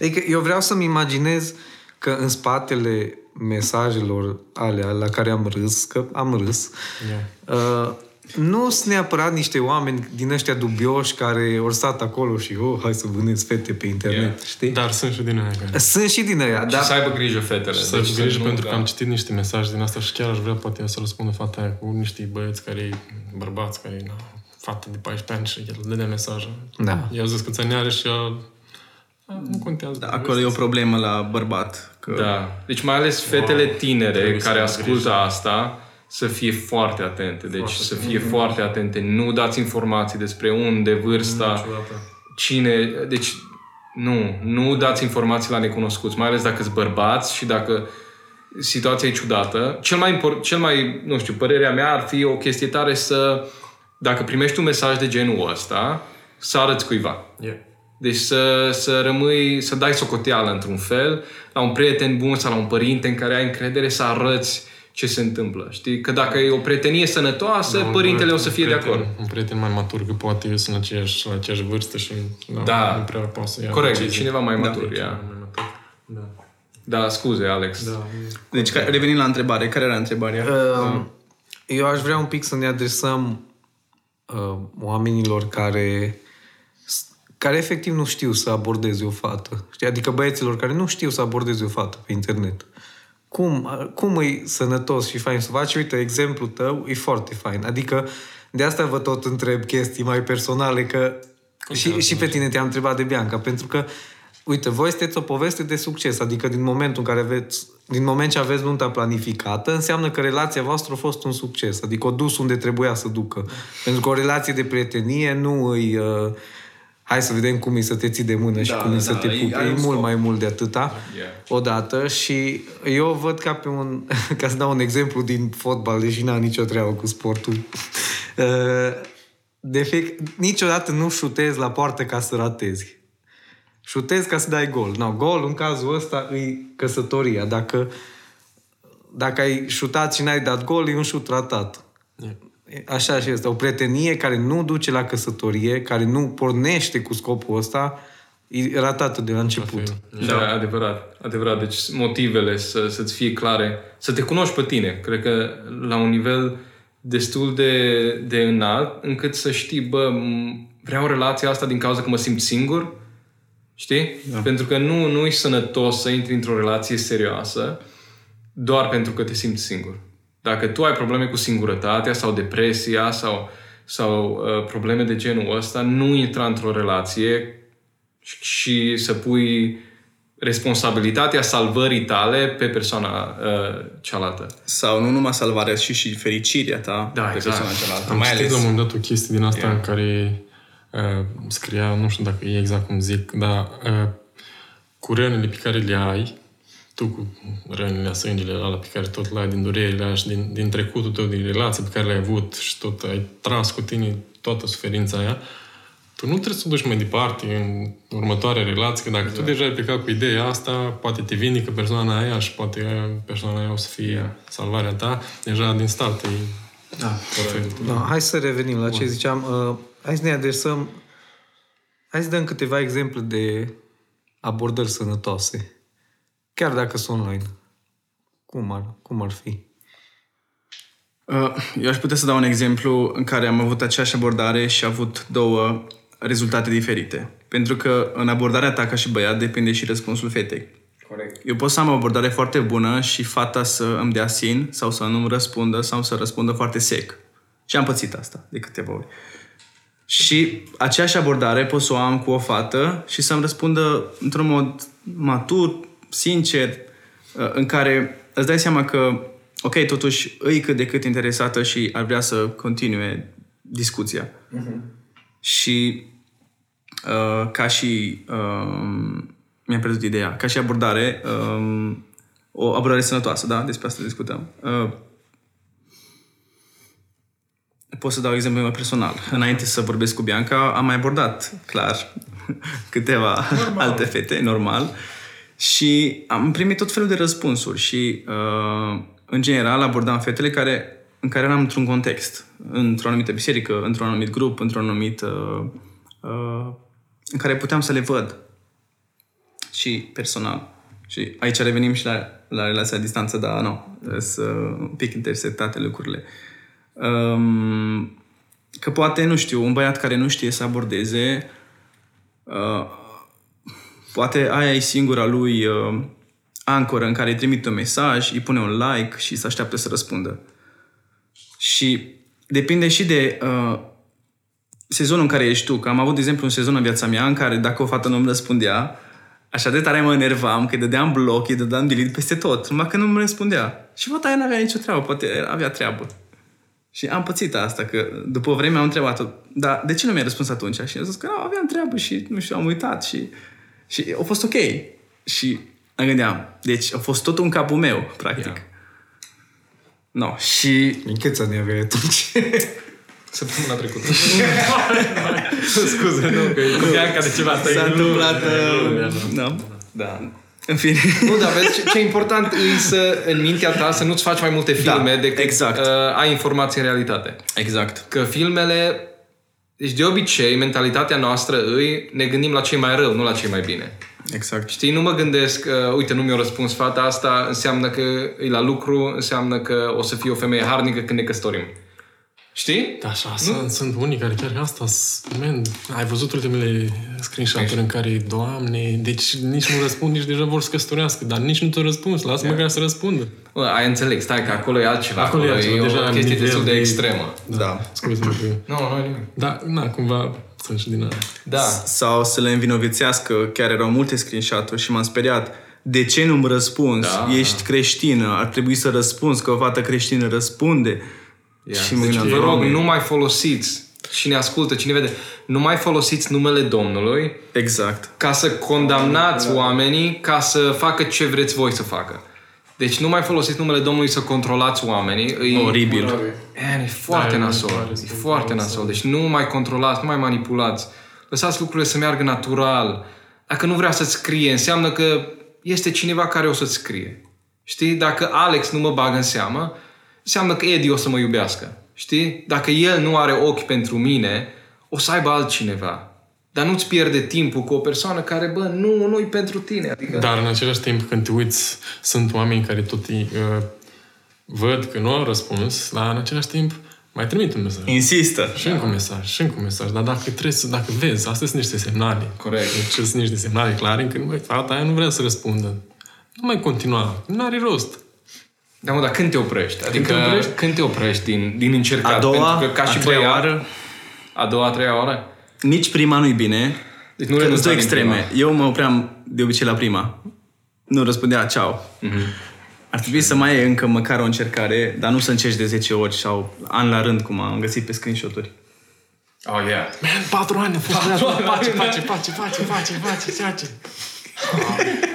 Adică eu vreau să-mi imaginez că în spatele mesajelor alea la care am râs, că am râs, Yeah. uh, nu sunt neapărat niște oameni din ăștia dubioși care au stat acolo și, oh, hai să vânezi fete pe internet, Yeah. știi? Dar sunt și din aia care... Sunt și din aia, Și dar să aibă grijă fetele. Să Deci deci grijă nu- pentru că da. am citit niște mesaje din asta și chiar aș vrea poate eu să răspundă fata aia cu niște băieți care bărbați care na, fată de 14 ani și el dădea mesaj. Da. I-a zis că țăneare și ea... a, Nu contează. Da, acolo e o problemă la bărbat. Că Da. Deci mai ales fetele tinere Trebuie să care ai ascultă grijă. asta să fie foarte atente. Deci să fie foarte atente. Nu dați informații despre unde, vârsta, cine... Deci nu, nu dați informații la necunoscuți, mai ales dacă sunt bărbați și dacă situația e ciudată. Cel mai, import, cel mai, nu știu, părerea mea ar fi o chestie tare să, dacă primești un mesaj de genul ăsta, să arăți cuiva. Yeah. Deci să, să rămâi, să dai socoteală într-un fel, la un prieten bun sau la un părinte în care ai încredere să arăți ce se întâmplă. Știi? Că dacă e o prietenie sănătoasă, Da, un părintele o prieten- să fie un de prieten- acord. Un prieten mai matur, că poate eu sunt la aceeași, la aceeași vârstă și da, Da. nu prea poate să ia Corect, e decizii. cineva mai matur. Da, ia. mai matur. Da. Da, scuze, Alex. Da. Deci, ca- revenind la întrebare, care era întrebarea? Uh, Eu aș vrea un pic să ne adresăm uh, oamenilor care care efectiv nu știu să abordeze o fată. Știi? Adică băieților care nu știu să abordeze o fată pe internet. Cum, cum e sănătos și fain să faci? Uite, exemplul tău e foarte fain. Adică de asta vă tot întreb chestii mai personale, că și, și pe tine te-am întrebat de Bianca, pentru că uite, voi sunteți o poveste de succes, adică din momentul în care aveți, din moment ce aveți nunta planificată, înseamnă că relația voastră a fost un succes, adică o dus unde trebuia să ducă. Pentru că o relație de prietenie nu îi... Uh, hai să vedem cum e să te ții de mână și Da, cum e da, să da, te e- pupi. are E un mult scop. mai mult de atâta Yeah. odată și eu o văd ca pe un, ca să dau un exemplu din fotbal, deși n-am nicio treabă cu sportul. Uh, De fiec- niciodată nu șutezi la poartă ca să ratezi. Șutezi ca să dai gol. No, gol în cazul ăsta e căsătoria. Dacă, dacă ai șutat și n-ai dat gol, e un șut ratat. Așa și este. O prietenie care nu duce la căsătorie, care nu pornește cu scopul ăsta, e ratată de la început. Da, adevărat. Adevărat. Deci motivele să, să-ți fie clare, să te cunoști pe tine. Cred că la un nivel destul de, de înalt, încât să știi, bă, m- vreau relația asta din cauza că mă simt singur, știi? Da. Pentru că nu, nu e sănătos să intri într-o relație serioasă doar pentru că te simți singur. Dacă tu ai probleme cu singurătatea sau depresia sau, sau uh, probleme de genul ăsta, nu intra într-o relație și să pui responsabilitatea salvării tale pe persoana uh, cealaltă. Sau nu numai salvarea, ci și fericirea ta Da, pe exact. persoana cealaltă. Am mai citit ales... la un moment dat o chestie din asta Yeah. în care uh, scria, nu știu dacă e exact cum zic, dar uh, cu rănile pe care le ai, tu cu rănile, sângele ala pe care tot le ai din durerile alea și din, din trecutul tău, din relații pe care le-ai avut și tot ai tras cu tine toată suferința aia, tu nu trebuie să o duci mai departe în următoarea relație, că dacă exact. tu deja ai plecat cu ideea asta, poate te vindică persoana aia și poate persoana aia o să fie yeah. salvarea ta, deja din start e Da, perfect. No, hai să revenim la ce ziceam. Uh, hai să ne adresăm... Hai să dăm câteva exemple de abordări sănătoase. Chiar dacă sunt online. Cum ar, cum ar fi? Uh, Eu aș putea să dau un exemplu în care am avut aceeași abordare și a avut două rezultate diferite. Pentru că în abordarea ta ca și băiat depinde și răspunsul fetei. Corect. Eu pot să am o abordare foarte bună și fata să îmi dea sin sau să nu-mi răspundă sau să răspundă foarte sec. Și am pățit asta de câteva ori. Și aceeași abordare pot să o am cu o fată și să-mi răspundă într-un mod matur, sincer, uh, în care îți dai seama că, ok, totuși îi cât de cât interesată și ar vrea să continue discuția. Și uh, ca și uh, mi-am pierdut ideea, ca și abordare, um, o abordare sănătoasă, da? Despre asta discutăm. Uh, pot să dau exemplu meu personal. Înainte să vorbesc cu Bianca, am mai abordat, clar, câteva normal. alte fete, normal. Și am primit tot felul de răspunsuri și, uh, în general, abordam fetele care, în care eram într-un context, într-o anumită biserică, într-un anumit grup, într-un anumit... Uh, uh, în care puteam să le văd și personal. Și aici revenim și la, la relația la distanță, dar nu, sunt un pic intersetate lucrurile. Um, că poate, nu știu, un băiat care nu știe să abordeze, uh, poate aia e singura lui uh, ancoră în care îi trimite un mesaj, îi pune un like și se așteaptă să răspundă. Și depinde și de uh, sezonul în care ești tu. Că am avut, de exemplu, un sezon în viața mea în care dacă o fată nu-mi răspundea, așa de tare mă enervam că îi dădeam bloc, îi dădeam delete peste tot, numai că nu-mi răspundea. Și fata aia n-avea nicio treabă, poate avea treabă. Și am pățit asta, că după o vreme am întrebat-o, dar de ce nu mi-a răspuns atunci? Și a zis că nu, aveam treabă și, nu știu, am uitat și, și a fost ok. Și îmi gândeam, deci a fost tot în capul meu, practic. Yeah. No, și Din câți ani aveai atunci? Săptămâna trecută. Scuze, nu, că e cu Bianca de ceva. asta e s-a glumă. întâmplat... Uh, da. Da. În fine. Nu, dar vezi, ce, ce important e să, în mintea ta, să nu-ți faci mai multe filme Da, decât exact. uh, ai informații în realitate. Exact. Că filmele... Deci, de obicei, mentalitatea noastră îi ne gândim la cei mai rău, nu la cei mai bine. Exact. Știi, nu mă gândesc că, uite, nu mi-a răspuns fata asta, înseamnă că e la lucru, înseamnă că o să fie o femeie harnică când ne căsătorim. Știi? Da, așa, sunt, sunt unii care chiar asta, s- man, ai văzut ultimele screenshot-uri în care, doamne, deci nici nu răspund, nici deja vor să căsătorească, dar nici nu te-au răspuns, lasă măcar să răspundă. Bă, ai înțeleg, stai că acolo e altceva. Acolo e altceva, e deja o chestie nivel destul de de- extremă. Da. Scuze-mă că... Nu, nu, nimic. Da, na, cumva Atunci din alea. Da. Sau să le învinovițească, chiar erau multe screenshot-uri și m-am speriat. De ce nu-mi răspunzi? Da. Ești creștină, ar trebui să răspunzi, că o fată creștină răspunde. Ia. Și mă deci, gândeam, vă rog, Doamne. nu mai folosiți, cine ascultă, cine vede, nu mai folosiți numele Domnului Exact. ca să condamnați oamenii ca să facă ce vreți voi să facă. Deci nu mai folosiți numele Domnului să controlați oamenii. E, Oribil. Man, e foarte Da, e nasol. mare, E sunt foarte nasol. Deci nu mai controlați, nu mai manipulați. Lăsați lucrurile să meargă natural. Dacă nu vrea să-ți scrie, înseamnă că este cineva care o să-ți scrie. Știi? Dacă Alex nu mă bagă în seamă, înseamnă că Eddie o să mă iubească. Știi? Dacă el nu are ochi pentru mine, o să aibă altcineva. Dar nu-ți pierde timpul cu o persoană care, bă, nu, nu-i pentru tine. Adică... Dar în același timp, când te uiți, sunt oameni care tot îi, uh, văd că nu au răspuns, dar în același timp mai trimit un mesaj. Insistă. Și încă un mesaj, și încă un mesaj. Dar dacă trebuie să, dacă vezi, astea sunt niște semnale. Corect. Deci sunt niște semnale clare că băi, fata aia nu vrea să răspundă. Nu mai continua. Nu are rost. Da, mă, dar când te oprești? Adică te oprești? când te oprești din, din încercat? A doua, Pentru că ca și a treia băiat, oară, A doua, a treia oară? nici prima nu-i bine. Deci Nu nu că sunt renunța două din extreme. Eu mă opream de obicei la prima. Nu răspundea ceau. Ar trebui să mai e încă măcar o încercare, dar nu să încerci de 10 ori sau an la rând, cum am găsit pe screenshot-uri. Oh, yeah. Man, patru ani a fost patru face, face, face, face, face, face, face.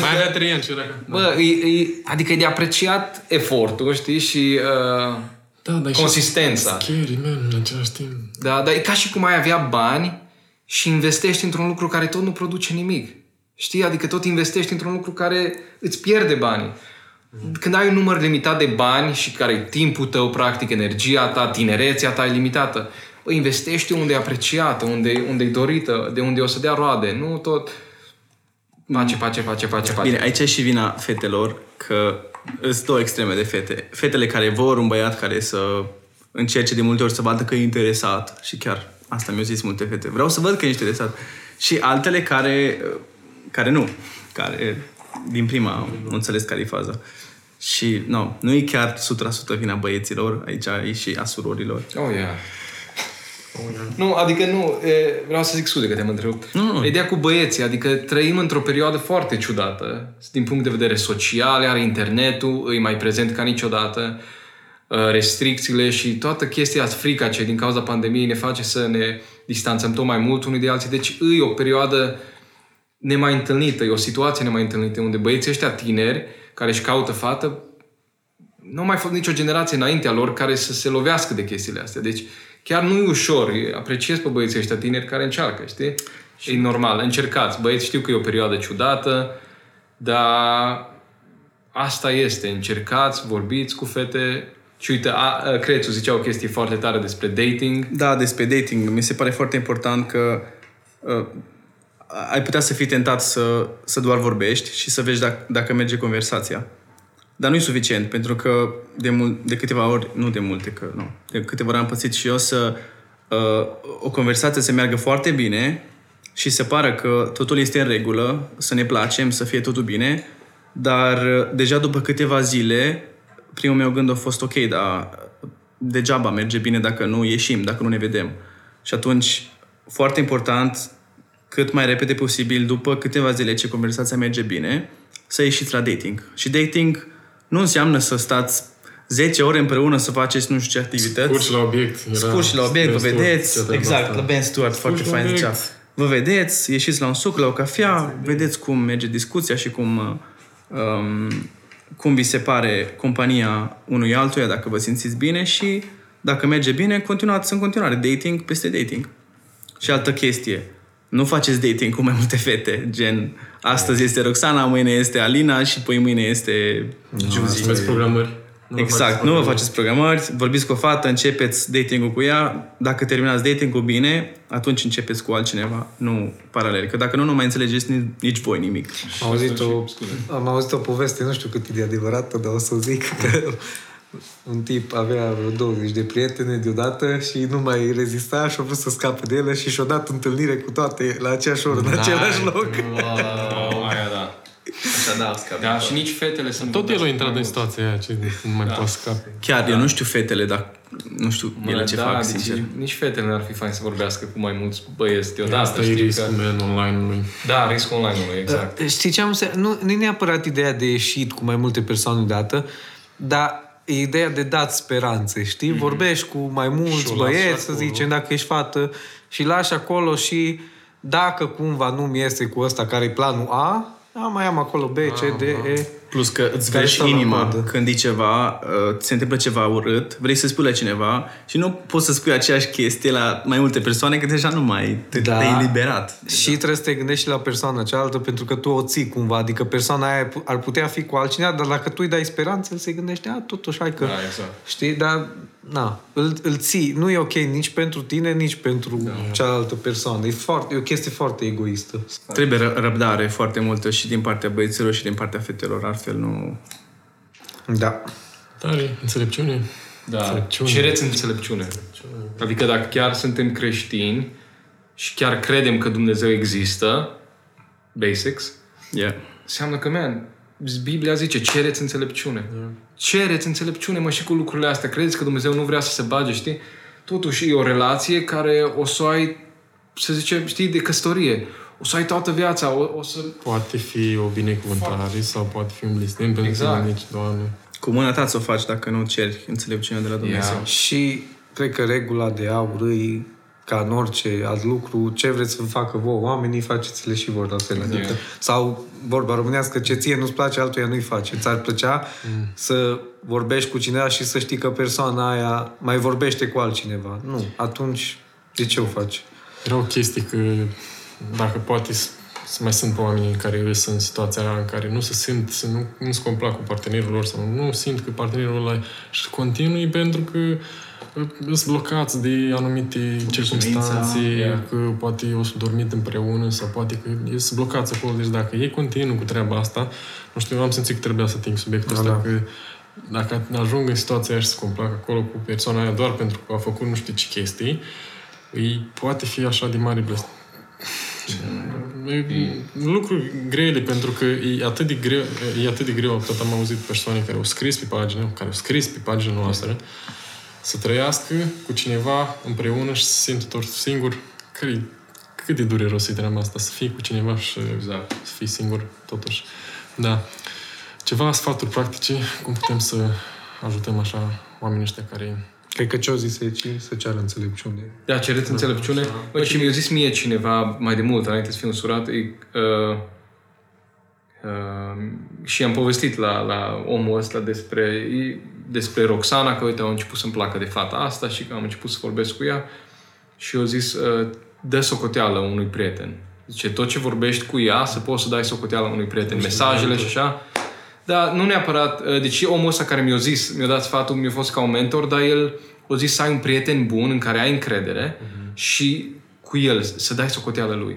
Mai avea trei ani și era... Bă, e, e, adică e de apreciat efortul, știi, și uh, Da, dar e și consistența. Scary, man, în același timp. Da, dar e ca și cum ai avea bani și investești într-un lucru care tot nu produce nimic. Știi? Adică tot investești într-un lucru care îți pierde banii. Când ai un număr limitat de bani și care e timpul tău, practic, energia ta, tinerețea ta e limitată, bă, investește unde e apreciată, unde, unde e dorită, de unde o să dea roade. Nu tot face, face, face, face, face. Bine, aici e și vina fetelor, că sunt două extreme de fete. Fetele care vor un băiat care să încerce de multe ori să vadă că e interesat și chiar asta mi-au zis multe fete. Vreau să văd că e interesat. Și altele care, care nu, care din prima au înțeles care e faza. Și no, nu e chiar 100% vina băieților, aici e și a surorilor. Oh, yeah. Nu, adică nu, e, vreau să zic scuze că te-am întrerupt. Nu, nu. Ideea cu băieții, adică trăim într-o perioadă foarte ciudată, din punct de vedere social, are internetul, e mai prezent ca niciodată, uh, restricțiile și toată chestia asta, frica ce din cauza pandemiei ne face să ne distanțăm tot mai mult unii de alții. Deci e o perioadă nemai întâlnită, e o situație nemai întâlnită, unde băieții ăștia tineri, care își caută fată, nu a mai fost nicio generație înaintea lor care să se lovească de chestiile astea. Deci chiar nu e ușor. Apreciez pe băieții ăștia tineri care încearcă, știi? Și e normal, încercați. Băieți, știu că e o perioadă ciudată, dar asta este. Încercați, vorbiți cu fete. Și uite, a, a, Crețu zicea o chestie foarte tare despre dating. Da, despre dating, mi se pare foarte important că uh, ai putea să fii tentat să, să doar vorbești și să vezi dacă, dacă merge conversația. Dar nu e suficient, pentru că de, mul- de câteva ori, nu de multe, că nu, de câteva ori am pățit și eu să uh, o conversație să meargă foarte bine și se pară că totul este în regulă, să ne placem, să fie totul bine, dar uh, deja după câteva zile, primul meu gând a fost ok, dar degeaba merge bine dacă nu ieșim, dacă nu ne vedem. Și atunci, foarte important, cât mai repede posibil, după câteva zile ce conversația merge bine, să ieșiți la dating. Și dating nu înseamnă să stați 10 ore împreună să faceți nu știu ce activități. Scurt și la obiect. Era Scurt și la obiect, vă Ben Stewart, vedeți. zicea treaba Exact, asta. la Ben Stewart, foarte și la fain zicea. obiect. Vă vedeți, ieșiți la un suc, la o cafea, vedeți cum merge discuția și cum, uh, um, cum vi se pare compania unui altuia, dacă vă simțiți bine și dacă merge bine, continuați în continuare. Dating peste dating. Și altă chestie. Nu faceți dating cu mai multe fete, gen astăzi este Roxana, mâine este Alina și poi mâine este Juzi. Aveți programări. Nu vă Exact, faceți nu vă programări. faceți programări, vorbiți cu o fată, începeți dating-ul cu ea, dacă terminați dating-ul bine, atunci începeți cu altcineva, nu paralel. Că dacă nu, nu mai înțelegeți nici, nici voi nimic. Am auzit, o, am auzit o poveste, nu știu cât e de adevărată, dar o să zic că un tip avea vreo 20 de prietene deodată și nu mai rezista și a vrut să scape de ele și și-a dat întâlnire cu toate la aceeași oră, în același loc. Oh, aia da. Așa da, scap. Da, și nici fetele sunt... Tot el a intrat în situația aia, ce nu mai poate scape. Chiar, eu nu știu fetele, dar nu știu ele ce da, fac, deci sincer. Nici fetele n-ar fi fain să vorbească cu mai mulți băieți deodată. Asta e știi riscul că... man online-ului. Da, riscul online-ului, exact. Uh, Știi ce am să... Nu, nu e neapărat ideea de ieșit cu mai multe persoane deodată, dar e ideea de dat speranțe, știi? Mm-hmm. Vorbești cu mai mulți Și o lași băieți, să acolo. zicem, dacă ești fată, și lași acolo și dacă cumva nu-mi iese cu ăsta care e planul A, a, mai am acolo B, C, D, E. Plus că îți Care vezi stă la inima coadă. când e ceva, uh, se întâmplă ceva urât, vrei să spui la cineva și nu poți să spui aceeași chestie la mai multe persoane, că deja nu mai te, Da. te-ai eliberat. Și trebuie să te gândești și la persoana cealaltă pentru că tu o ții cumva. Adică persoana aia ar putea fi cu altcineva, dar dacă tu îi dai speranță, el se gândește, a, totuși, hai că... Da, exact. Știi? Dar, na, îl, îl ții. Nu e ok nici pentru tine, nici pentru da. cealaltă persoană. E, foarte, e o chestie foarte egoistă. Trebuie ră- răbdare foarte multă și din partea băieților și din partea fetelor, altfel nu... Da. Tare, înțelepciune. Da, Înțelepciune. cereți înțelepciune. Adică dacă chiar suntem creștini și chiar credem că Dumnezeu există, basics, Yeah. înseamnă că, man, Biblia zice, cereți înțelepciune. Cereți înțelepciune, mă, și cu lucrurile astea. Credeți că Dumnezeu nu vrea să se bage, știi? Totuși e o relație care o să o ai, să zicem, știi, de căsătorie. O să ai toată viața, o, o să... Poate fi o binecuvântare sau poate fi un blestem pentru Exact. tine, nici, Doamne. Cu mâna ta ți-o faci dacă nu ceri înțelepciunea de la Dumnezeu. Yeah. Și cred că regula de aur e ca în orice alt lucru, ce vreți să facă voi oamenii, faceți-le și vor la fel. Adică, sau vorba românească, ce ție nu-ți place, altuia nu-i face. Ți-ar plăcea mm. să vorbești cu cineva și să știi că persoana aia mai vorbește cu altcineva. Nu. Atunci, de ce o faci? Era o chestie că dacă poate s- să mai sunt oameni care sunt în situația aia în care nu se simt, să nu, nu se complac cu partenerul lor sau nu simt că partenerul ăla și continui pentru că uh, sunt blocați de anumite circunstanțe, yeah. că poate o să dormit împreună sau poate că sunt blocați acolo. Deci dacă ei continuă cu treaba asta, nu știu, eu am simțit că trebuia să ating subiectul Da, ăsta, da. că dacă ajung în situația aia și se complac acolo cu persoana aia doar pentru că a făcut nu știu ce chestii, îi poate fi așa de mare blestem. E lucruri grele pentru că e atât de greu, e atât de greu, tot am auzit persoane care au scris pe pagină, care au scris pe pagina noastră, să trăiască cu cineva împreună și să se simtă tot singur. Cât, cât de dureros e treaba asta, să fii cu cineva și Exact. să fii singur, totuși. Da. Ceva sfaturi practice, cum putem să ajutăm așa oamenii ăștia care... Cred că ce au zis aici să ceară înțelepciune. Da, cereți înțelepciune. Bă, și mi-a zis mie cineva mai de mult, înainte să fiu însurat, e, uh, uh, și am povestit la, la omul ăsta despre, e, despre Roxana, că uite, au început să-mi placă de fata asta și că am început să vorbesc cu ea și eu zis, uh, dă socoteală unui prieten. Zice, tot ce vorbești cu ea, să poți să dai socoteală unui prieten, mesajele și așa. Dar nu neapărat, uh, deci omul ăsta care mi-a zis, mi-a dat sfatul, mi-a fost ca un mentor, dar el a zis să ai un prieten bun în care ai încredere și cu el să dai socoteală lui.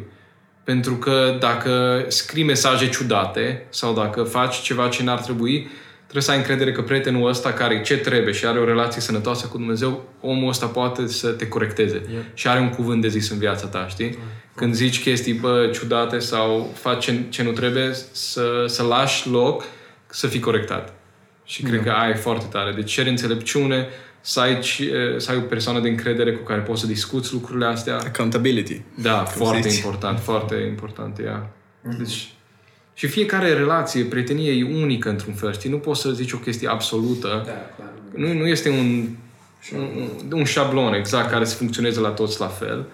Pentru că dacă scrii mesaje ciudate sau dacă faci ceva ce n-ar trebui, trebuie să ai încredere că prietenul ăsta care ce trebuie și are o relație sănătoasă cu Dumnezeu, omul ăsta poate să te corecteze. Yep. Și are un cuvânt de zis în viața ta, știi? Când zici chestii, bă, ciudate sau faci ce, ce nu trebuie, să, să lași loc să fii corectat. Și cred că aia e foarte tare. Deci ceri înțelepciune, să ai, ci- să ai o persoană de încredere cu care poți să discuți lucrurile astea. Accountability. Da, foarte zici. important, foarte important ea. Deci, și fiecare relație, prietenie e unică într-un fel, știi? Nu poți să zici o chestie absolută. Da, clar. Nu, nu este un, un, un șablon exact care să funcționeze la toți la fel,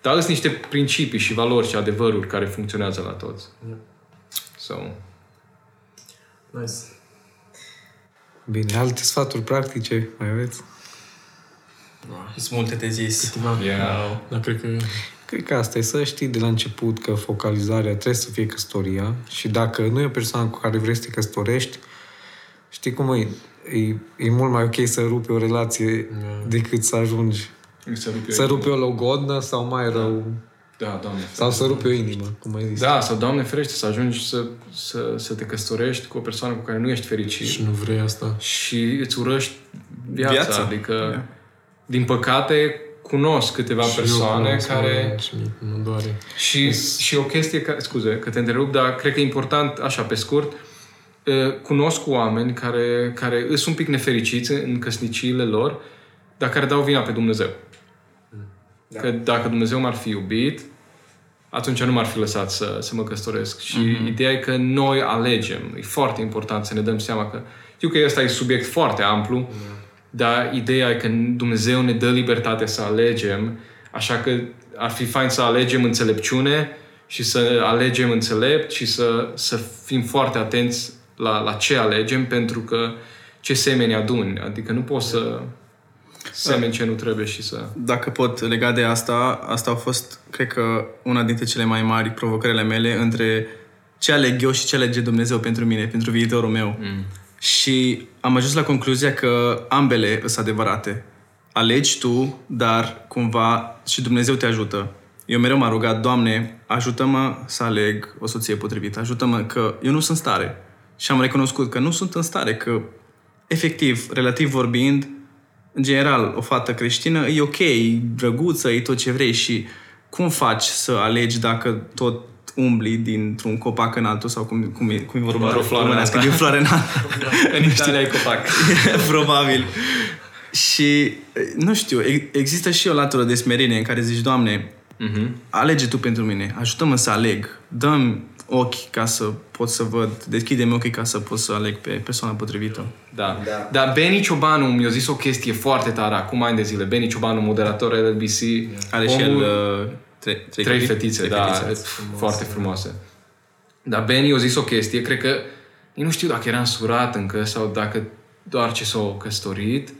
dar sunt niște principii și valori și adevăruri care funcționează la toți. So, Nice. Bine, alte sfaturi practice mai aveți? Sunt multe de zis. Ceva. yeah. Dar cred că Cred că asta e să știi de la început că focalizarea trebuie să fie căsătoria și dacă nu e o persoană cu care vrei să te căsătorești, știi cum e? E, e mult mai ok să rupi o relație decât să ajungi Să rupi să rupi o logodnă sau mai rău Da, doamne. sau să rupi o inimă, cum ai zis. Da, sau Doamne ferește să ajungi să, să, să te căsătorești cu o persoană cu care nu ești fericit și nu vrei asta. și îți urăști viața. Viața. Adică, Da. din păcate, cunosc câteva Și eu persoane cunosc care... oameni Și nu doare. Și, și o chestie, ca, scuze că te întrerup, dar cred că e important, așa pe scurt, uh, cunosc oameni care, care sunt un pic nefericiți în căsniciile lor, dar care dau vina pe Dumnezeu. Da. Că dacă Dumnezeu m-ar fi iubit, atunci nu m-ar fi lăsat să, să mă căsătoresc. Și mm-hmm. ideea e că noi alegem. E foarte important să ne dăm seama că... Știu că ăsta e subiect foarte amplu, mm. dar ideea e că Dumnezeu ne dă libertate să alegem, așa că ar fi fain să alegem înțelepciune și să alegem înțelept și să, să fim foarte atenți la, la ce alegem, pentru că ce semeni aduni. Adică nu poți să semeni ce nu trebuie și să... Dacă pot lega de asta, asta a fost, cred că, una dintre cele mai mari provocările mele între ce aleg eu și ce alege Dumnezeu pentru mine, pentru viitorul meu. Mm. Și am ajuns la concluzia că ambele sunt adevărate. Alegi tu, dar cumva și Dumnezeu te ajută. Eu mereu m-am rugat, Doamne, ajută-mă să aleg o soție potrivită, ajută-mă că eu nu sunt stare. Și am recunoscut că nu sunt în stare, că efectiv, relativ vorbind, în general, o fată creștină e ok, e drăguță, e tot ce vrei și cum faci să alegi dacă tot umbli dintr-un copac în altul sau cum, cum, e, cum e vorba Într-o floare în alta. din floare în alta. În știrea ai copac. Probabil. Și, nu știu, există și o latură de smerenie în care zici, Doamne, uh-huh. alege Tu pentru mine, ajută-mă să aleg, dă ochi ca să pot să văd, deschide-mi ochii ca să pot să aleg pe persoana potrivită. Da. da. Dar Beni Ciobanu mi-a zis o chestie foarte tare acum ani de zile. Beni Ciobanu, moderator LBC. Are și el uh, trei, trei, trei fetițe, trei da, fetițe. Frumoase. foarte frumoase. Dar Beni a zis o chestie, cred că nu știu dacă era însurat încă sau dacă doar ce s-a căsătorit.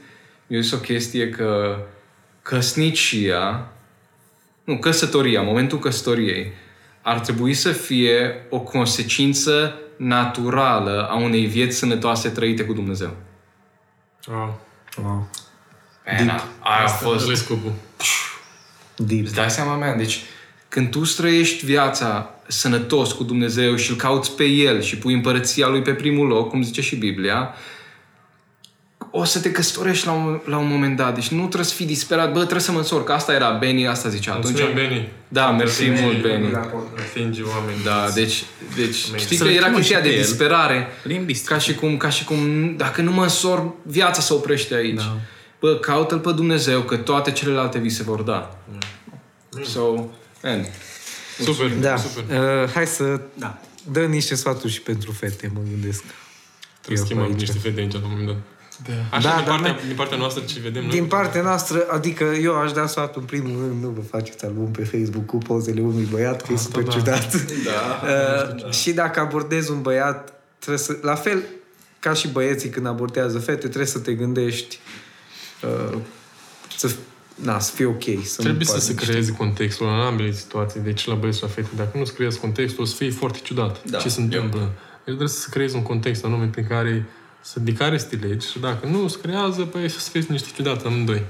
Mi-a zis o chestie că căsnicia, nu, căsătoria, momentul căsătoriei, ar trebui să fie o consecință naturală a unei vieți sănătoase trăite cu Dumnezeu. Wow. wow. Man, aia a fost... Deep. Îți dai seama, man? Deci, când tu străiești viața sănătos cu Dumnezeu și îl cauți pe El și pui împărăția Lui pe primul loc, cum zice și Biblia, o să te căsătorești la un, la un moment dat. Deci nu trebuie să fii disperat. Bă, trebuie să mă însor. Că asta era Benny, asta zicea atunci. Benny. Da, mersi mult, Benny. Atingi oameni. Da, deci, deci știi că era chestia de disperare. Ca și, cum, ca și cum, dacă nu mă însor, viața se oprește aici. Da. Bă, caută-L pe Dumnezeu, că toate celelalte vi se vor da. Mm. So, man. Super, da. super. Uh, hai să da. dă niște sfaturi și pentru fete, mă gândesc. Trebuie să schimbăm niște fete aici la un moment dat. Da. Așa, da, din, partea, noi, din partea noastră ce vedem Din noi? partea noastră, adică eu aș da sfatul în primul rând, nu vă faceți album pe Facebook cu pozele unui băiat, că Asta, e super da. ciudat. Da. uh, și dacă abordezi un băiat, trebuie să, la fel ca și băieții când abordează fete, trebuie să te gândești uh, să, na, să fie ok. Să trebuie să se creeze contextul în ambele situații, deci la băieți și la fete. Dacă nu-ți creezi contextul, o să fie foarte ciudat da. ce se întâmplă. Eu. Trebuie să creezi un context anume prin care să de care să te legi și dacă nu se creează, păi să fie niște ciudat amândoi.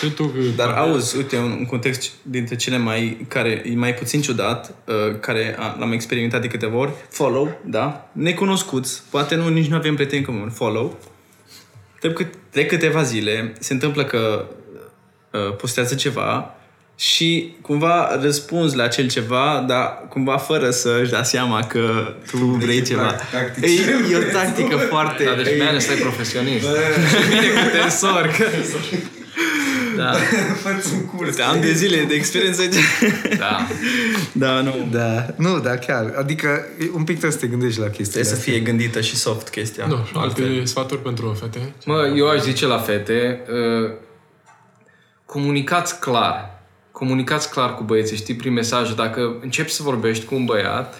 Și tu, Dar că... auzi, uite, un, un context dintre cele mai, care e mai puțin ciudat, uh, care a, l-am experimentat de câteva ori, follow, da? Necunoscuți, poate nu, nici nu avem prieteni comun, follow. Trec câteva zile, se întâmplă că uh, postează ceva și cumva răspunzi la acel ceva, dar cumva fără să-și da seama că tu vrei ceva. E, e o tactică foarte... Da, deci mai stai profesionist. Și bine că te însori. Că... Da. Fă-ți un curs. Am de zile de experiență. Da. Da, nu. Da, nu, da, chiar. Adică un pic trebuie să te gândești la chestia Trebuie să fie gândită și soft chestia. Da, alte sfaturi pentru fete? Mă, eu aș zice la fete, uh, comunicați clar comunicați clar cu băieții, știi, prin mesaj. Dacă începi să vorbești cu un băiat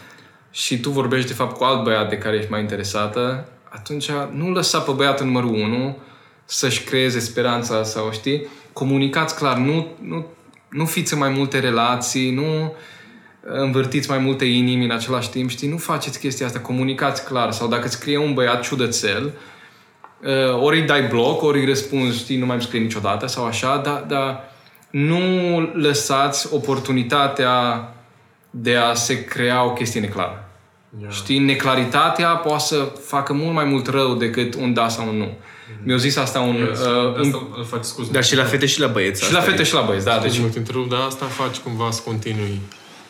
și tu vorbești, de fapt, cu alt băiat de care ești mai interesată, atunci nu lăsa pe băiatul numărul 1 să-și creeze speranța sau, știi? Comunicați clar, nu, nu, nu fiți în mai multe relații, nu învârtiți mai multe inimi în același timp, știi? Nu faceți chestia asta, comunicați clar. Sau dacă îți scrie un băiat ciudățel, uh, ori îi dai bloc, ori îi răspunzi, știi, nu mai îmi scrie niciodată sau așa, dar, dar nu lăsați oportunitatea de a se crea o chestie neclară. Yeah. Știi, neclaritatea poate să facă mult mai mult rău decât un da sau un nu. Mm-hmm. Mi-a zis asta un... Yes. Uh, un faci, scuze, dar și la fete și la băieți. Și la fete și la băieți, da. Deci... Mult întrerup, dar asta faci cumva să continui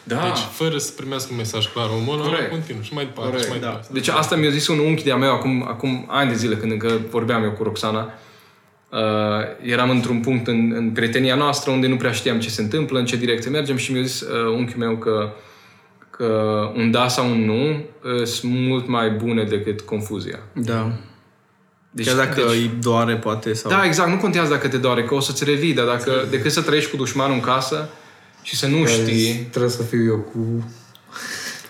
Da. Deci, fără să primească un mesaj clar, omul ăla Corect. continuă și mai departe, Corect, și mai da. departe. Deci asta mi-a zis un unchi de-a meu acum, acum ani de zile, când încă vorbeam eu cu Roxana. Uh, eram într-un punct în, în prietenia noastră unde nu prea știam ce se întâmplă, în ce direcție mergem și mi-a zis uh, unchiul meu că, că un da sau un nu uh, sunt mult mai bune decât confuzia. Da. Deci, Chiar dacă deci, îi doare, poate, sau... Da, exact. Nu contează dacă te doare, că o să-ți revii, dar dacă, decât să trăiești cu dușmanul în casă și să nu știi... Trebuie să fiu eu cu,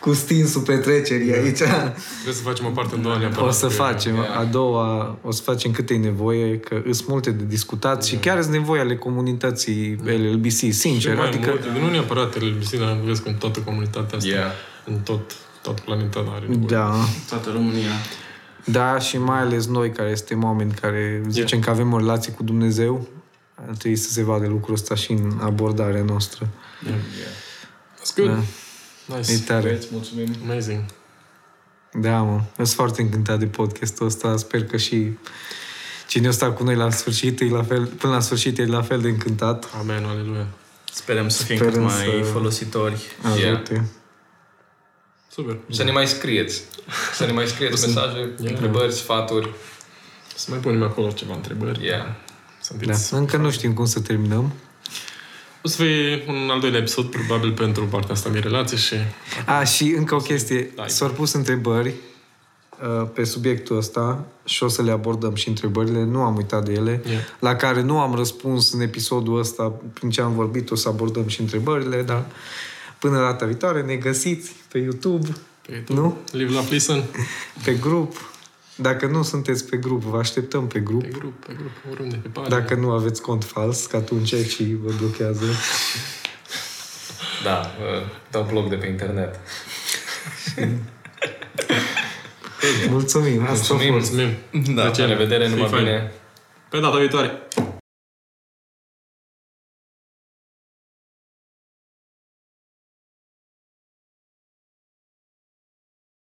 cu stinsul petrecerii aici. Trebuie să facem o parte în doua neapărat. O să că- facem. A doua, o să facem câte e nevoie, că sunt multe de discutat și chiar sunt nevoie ale comunității LLBC, Și sincer. mai Adică, mult, nu neapărat LBC, dar vezi că în toată comunitatea asta, Yeah. în tot, toată planeta are nevoie. da. Toată România. Da, și mai ales noi care suntem oameni care zicem că avem o relație cu Dumnezeu, ar trebui să se vadă lucrul ăsta și în abordarea noastră. That's good. Da. Nice. E tare. Îți mulțumim. Amazing. Da, mă. Sunt foarte încântat de podcastul ăsta. Sper că și cine o sta cu noi la sfârșit, e la fel, până la sfârșit e la fel de încântat. Amen, aleluia. Sperăm să fim Sperăm cât mai să- folositori. Ajute. Super. Să ne mai scrieți. Să ne mai scrieți mesaje, întrebări, sfaturi. Să mai punem acolo ceva întrebări. Yeah. Să Da. fiți... Încă nu știm cum să terminăm. O să fie un al doilea episod, probabil, pentru partea asta de relație și... A, și încă o chestie. Da. S-au pus întrebări uh, pe subiectul ăsta și o să le abordăm și întrebările. Nu am uitat de ele. Yeah. La care nu am răspuns în episodul ăsta prin ce am vorbit. O să abordăm și întrebările, dar până data viitoare ne găsiți pe YouTube, Pe YouTube. Nu? Live la Listen. pe grup. Dacă nu sunteți pe grup, vă așteptăm pe grup. Pe grup, pe grup, oriunde, pe pagina. Dacă nu aveți cont fals, că atunci și vă blochează. Da, uh, dau blog de pe internet. Mulțumim, asta a Mulțumim. fost. Mulțumim. Da. La revedere, numai Fii fain. bine. Pe data viitoare.